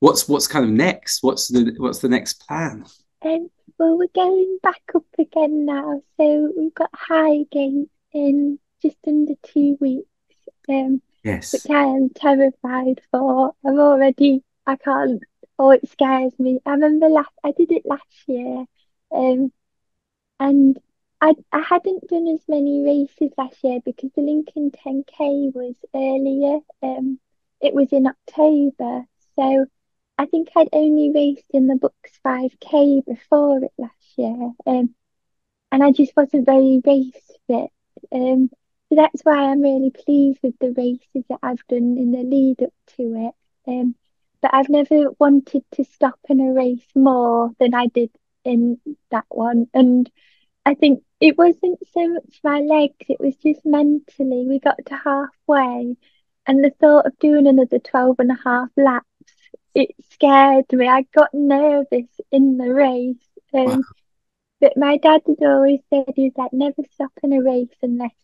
what's what's kind of next? What's the what's the next plan? Um, well, we're going back up again now. So we've got Highgate in just under two weeks, um, Yes. which I am terrified for. I'm already, I can't, oh, it scares me. I remember last, I did it last year, um, and I I hadn't done as many races last year because the Lincoln 10K was earlier. Um, it was in October, so. I think I'd only raced in the books 5K before it last year, um, and I just wasn't very race fit. Um, so that's why I'm really pleased with the races that I've done in the lead up to it. Um, but I've never wanted to stop in a race more than I did in that one. And I think it wasn't so much my legs, it was just mentally. We got to halfway, and the thought of doing another 12 and a half laps it scared me. I got nervous in the race. Um, Wow. But my dad had always said he's like, never stop in a race unless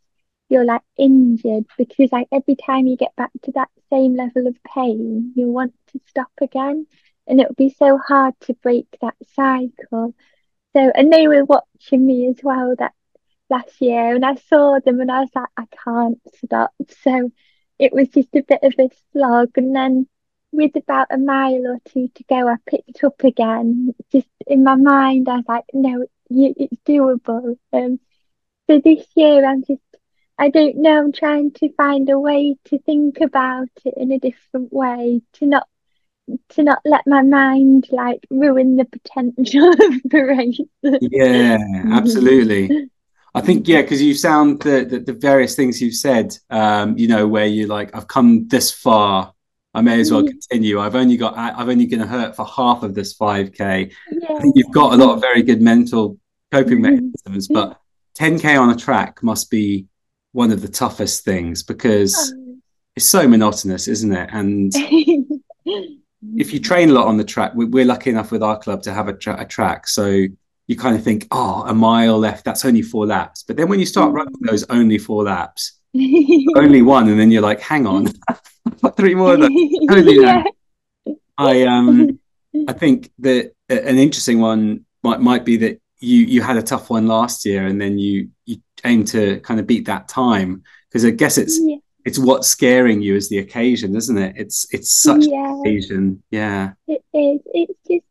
you're like injured, because like every time you get back to that same level of pain, you want to stop again, and it would be so hard to break that cycle. So, and they were watching me as well that last year, and I saw them, and I was like, I can't stop. So, it was just a bit of a slog, and then with about a mile or two to go, I picked up again. Just in my mind, I was like, no, it's doable. Um, so this year, I'm just, I don't know, I'm trying to find a way to think about it in a different way, to not to not let my mind like ruin the potential of the race. Yeah, absolutely. I think yeah, because you sound the, the the various things you've said. Um, you know, where you like, I've come this far. I may as well continue. I've only got, I- I've only going to hurt for half of this 5K. I Yeah. think you've got a lot of very good mental coping Mhm. mechanisms, but 10K on a track must be one of the toughest things because it's so monotonous, isn't it? And if you train a lot on the track, we- we're lucky enough with our club to have a, tra- a track. So you kind of think, oh, a mile left, that's only four laps. But then when you start running those only four laps, only one, and then you're like, hang on, three more of those. Yeah. I um I think that an interesting one might might be that you you had a tough one last year and then you you aim to kind of beat that time because I guess it's Yeah. it's what's scaring you is the occasion, isn't it? It's it's such an occasion. Yeah. It is. It's just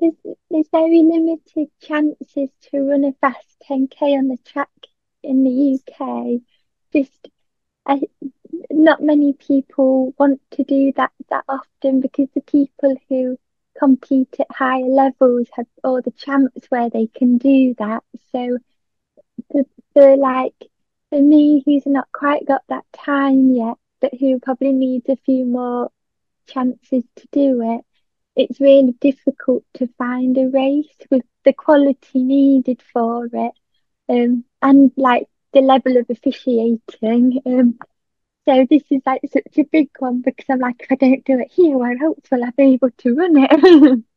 there's there's very limited chances to run a fast 10k on the track in the UK. Just I, not many people want to do that that often because the people who compete at higher levels have all the champs where they can do that. So the the like for me who's not quite got that time yet, but who probably needs a few more chances to do it, it's really difficult to find a race with the quality needed for it, um, and like the level of officiating. Um, so this is like such a big one because I'm like, if I don't do it here, I'm hopeful I'll be able to run it.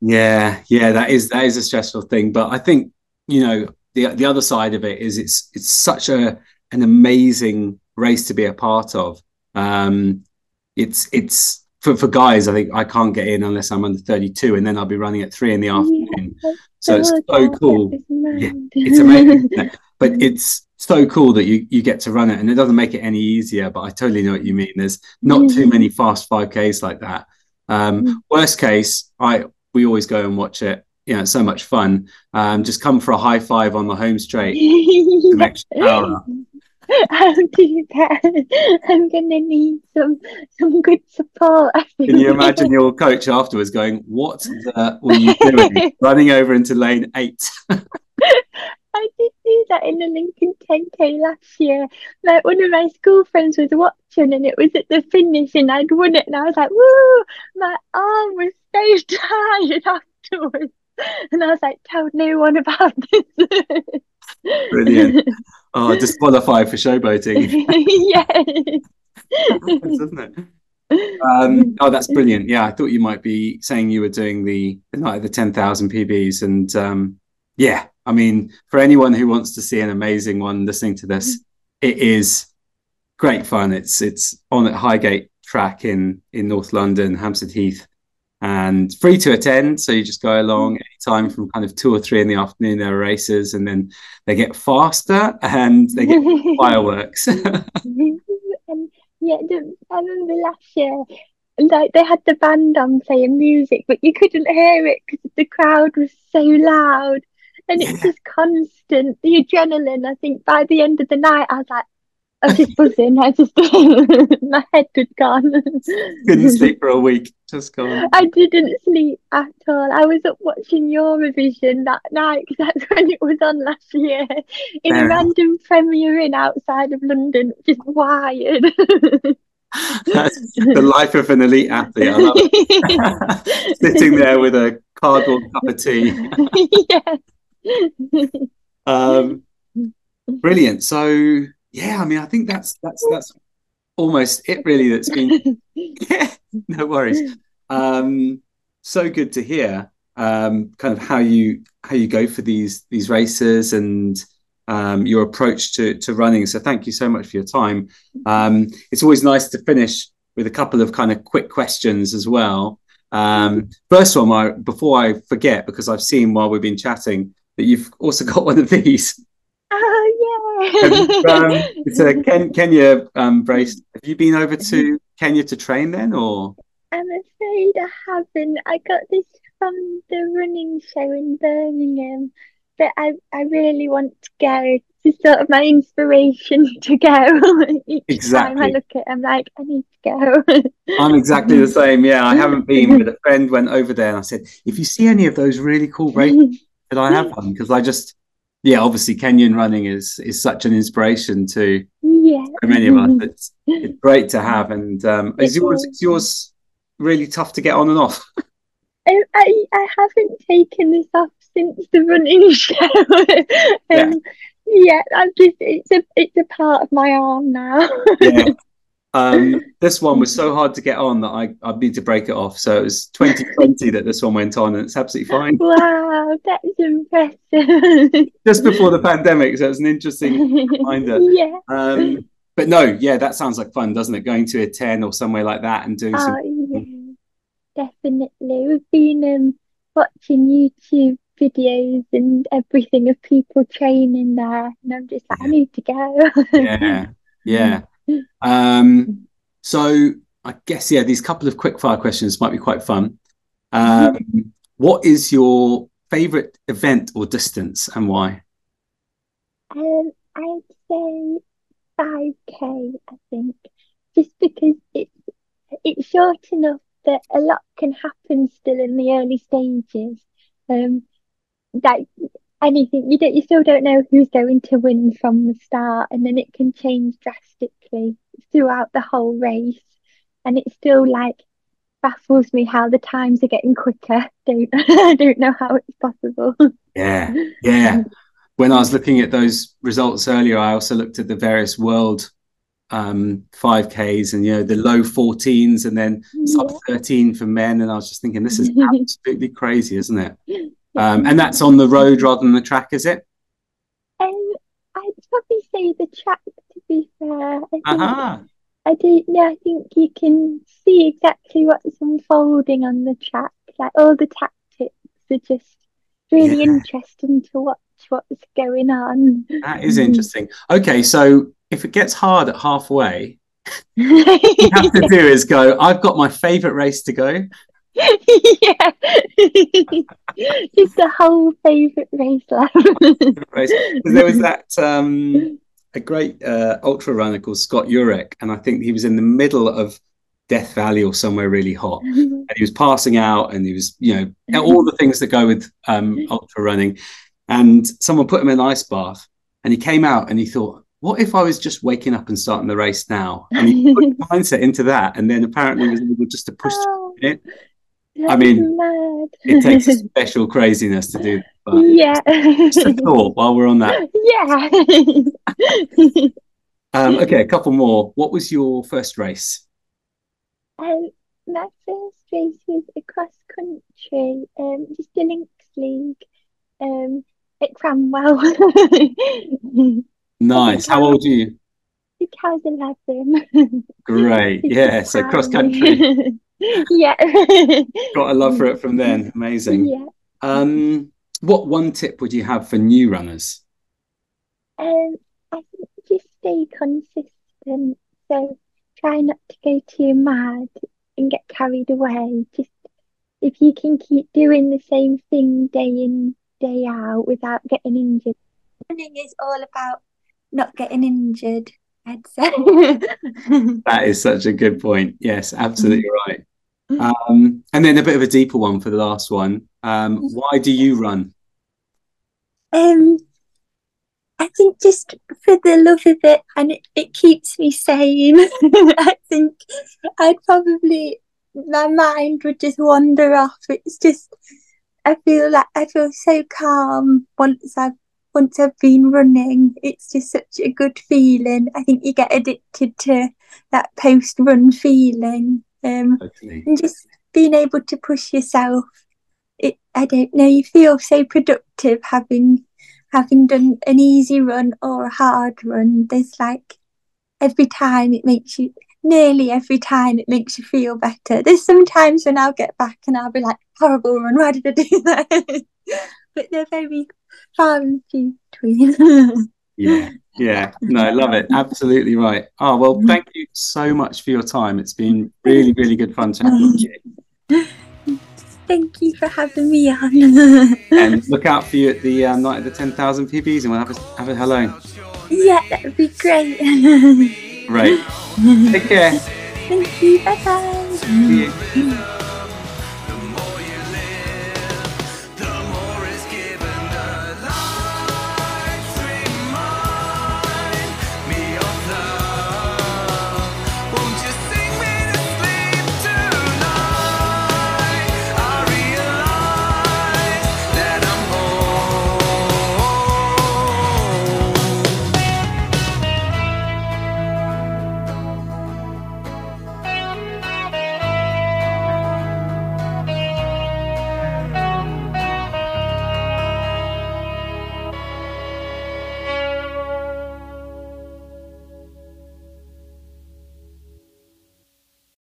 Yeah, yeah, that is that is a stressful thing. But I think, you know, the the other side of it is it's it's such a an amazing race to be a part of. Um it's it's for, for guys, I think I can't get in unless I'm under 32, and then I'll be running at three in the afternoon. Yeah, so it's so cool. Yeah, it's amazing. but it's so cool that you you get to run it, and it doesn't make it any easier. But I totally know what you mean. There's not too many fast 5Ks like that. Um, mm. worst case, I we always go and watch it. You know, it's so much fun. Um, just come for a high five on the home straight. I'll do that. I'm gonna need some some good support. Can you imagine your coach afterwards going, "What the were you doing? Running over into lane eight? I did do that in the Lincoln 10K last year. Like one of my school friends was watching and it was at the finish and I'd won it and I was like, woo, my arm was so tired afterwards. And I was like, tell no one about this. Brilliant. Oh, disqualified for showboating. yeah. Doesn't it? Um, oh, that's brilliant. Yeah, I thought you might be saying you were doing the the night of the 10,000 PBs. And um, yeah, I mean, for anyone who wants to see an amazing one listening to this, mm-hmm. it is great fun. It's it's on at Highgate track in in North London, Hampstead Heath and free to attend. So you just go along mm-hmm. anytime from kind of two or three in the afternoon. There are races, and then they get faster and they get fireworks. and mm-hmm. um, yeah, I remember last year, like they had the band on playing music, but you couldn't hear it because the crowd was so loud. And it's just constant, the adrenaline. I think by the end of the night, I was like, I was just buzzing. I just my head had gone. Couldn't sleep for a week. Just gone. I didn't sleep at all. I was up watching Eurovision that night because that's when it was on last year in a random premiere in outside of London, just wired. That's the life of an elite athlete. Sitting there with a cardboard cup of tea. yeah. Um, brilliant. So yeah, I mean, I think that's that's that's almost it really. That's been yeah, no worries. Um, so good to hear. Um, kind of how you how you go for these these races and um, your approach to to running. So thank you so much for your time. Um, it's always nice to finish with a couple of kind of quick questions as well. Um, first one, I, before I forget, because I've seen while we've been chatting that you've also got one of these. Oh yeah. um, it's a Ken- Kenya um, brace. Have you been over to Kenya to train then, or? I'm afraid I haven't. I got this from the running show in Birmingham, but I I really want to go. It's sort of my inspiration to go. Each exactly. time I look at, it, I'm like, I need to go. I'm exactly the same. Yeah, I haven't been, but a friend went over there and I said, if you see any of those really cool races, could I have one? Because I just yeah, obviously Kenyan running is is such an inspiration to yeah. so many of us. It's, it's great to have. And um, is yours is yours really tough to get on and off? I, I, I haven't taken this off since the running show. um, yeah. yeah, I'm just it's a it's a part of my arm now. yeah, um, this one was so hard to get on that I, I need to break it off. So it was 2020 that this one went on, and it's absolutely fine. Wow, that's impressive. Just before the pandemic, so it's an interesting reminder. yeah. Um, but no, yeah, that sounds like fun, doesn't it? Going to Iten or somewhere like that and doing oh, some. Yeah, definitely. We've been um, watching YouTube videos and everything of people training there, and I'm just like, yeah. I need to go. yeah, yeah. Um, so I guess yeah, these couple of quick fire questions might be quite fun. Um, what is your favorite event or distance and why? Um, I'd say 5k. I think just because it's it's short enough that a lot can happen still in the early stages. Um, that anything you don't you still don't know who's going to win from the start and then it can change drastically throughout the whole race. And it still like baffles me how the times are getting quicker. Don't i don't know how it's possible. Yeah yeah. When i was looking at those results earlier i also looked at the various world um 5ks and you know the low 14s and then yeah. 13 for men. And i was just thinking this is absolutely crazy isn't it um, and that's on the road rather than the track, is it? Um, I'd probably say the track. To be fair, I uh-huh. I don't know. I think you can see exactly what's unfolding on the track. Like all the tactics are just really yeah. interesting to watch what's going on. That is interesting. Okay, so if it gets hard at halfway, you have to do is go, I've got my favourite race to go. Yeah. Just the whole favourite race lap. there was that um a great uh, ultra runner called Scott Jurek, and I think he was in the middle of Death Valley or somewhere really hot, and he was passing out, and he was, you know, all the things that go with um, ultra running. And someone put him in an ice bath, and he came out, and he thought, "What if I was just waking up and starting the race now?" And he put his mindset into that, and then apparently he was able just to push oh, it. I mean, mad. it takes a special craziness to do but yeah. just a thought while we're on that. Yeah. um, okay, a couple more. What was your first race? Um, my first race was across country, um, just a Lincs league, um, at Cranwell. nice. How old are you? I think I was 11. Great. Yeah. So cross country. Yeah. Got a love for it from then. Amazing. Yeah. Um, what one tip would you have for new runners? Um, I think just stay consistent. So try not to go too mad and get carried away. Just if you can keep doing the same thing day in, day out without getting injured. Running is all about not getting injured, I'd say. that is such a good point. Yes, absolutely right. Um, and then a bit of a deeper one for the last one. Um, why do you run? Um, I think just for the love of it, and it, it keeps me sane. I think I'd probably my mind would just wander off. It's just I feel like I feel so calm once I've once I've been running. It's just such a good feeling. I think you get addicted to that post run feeling. Um, and just being able to push yourself. It, I don't know, you feel so productive having having done an easy run or a hard run. There's like every time it makes you nearly every time it makes you feel better. There's sometimes when I'll get back and I'll be like, horrible run, why did I do that? but they're very far and few between. yeah, yeah, no, I love it. Absolutely right. Oh, well, mm-hmm. thank you so much for your time. It's been really, really good fun chatting with you. Thank you for having me on. and look out for you at the um, night of the 10,000 PBs and we'll have a, have a hello. Yeah, that would be great. right Take care. Thank you. Bye bye.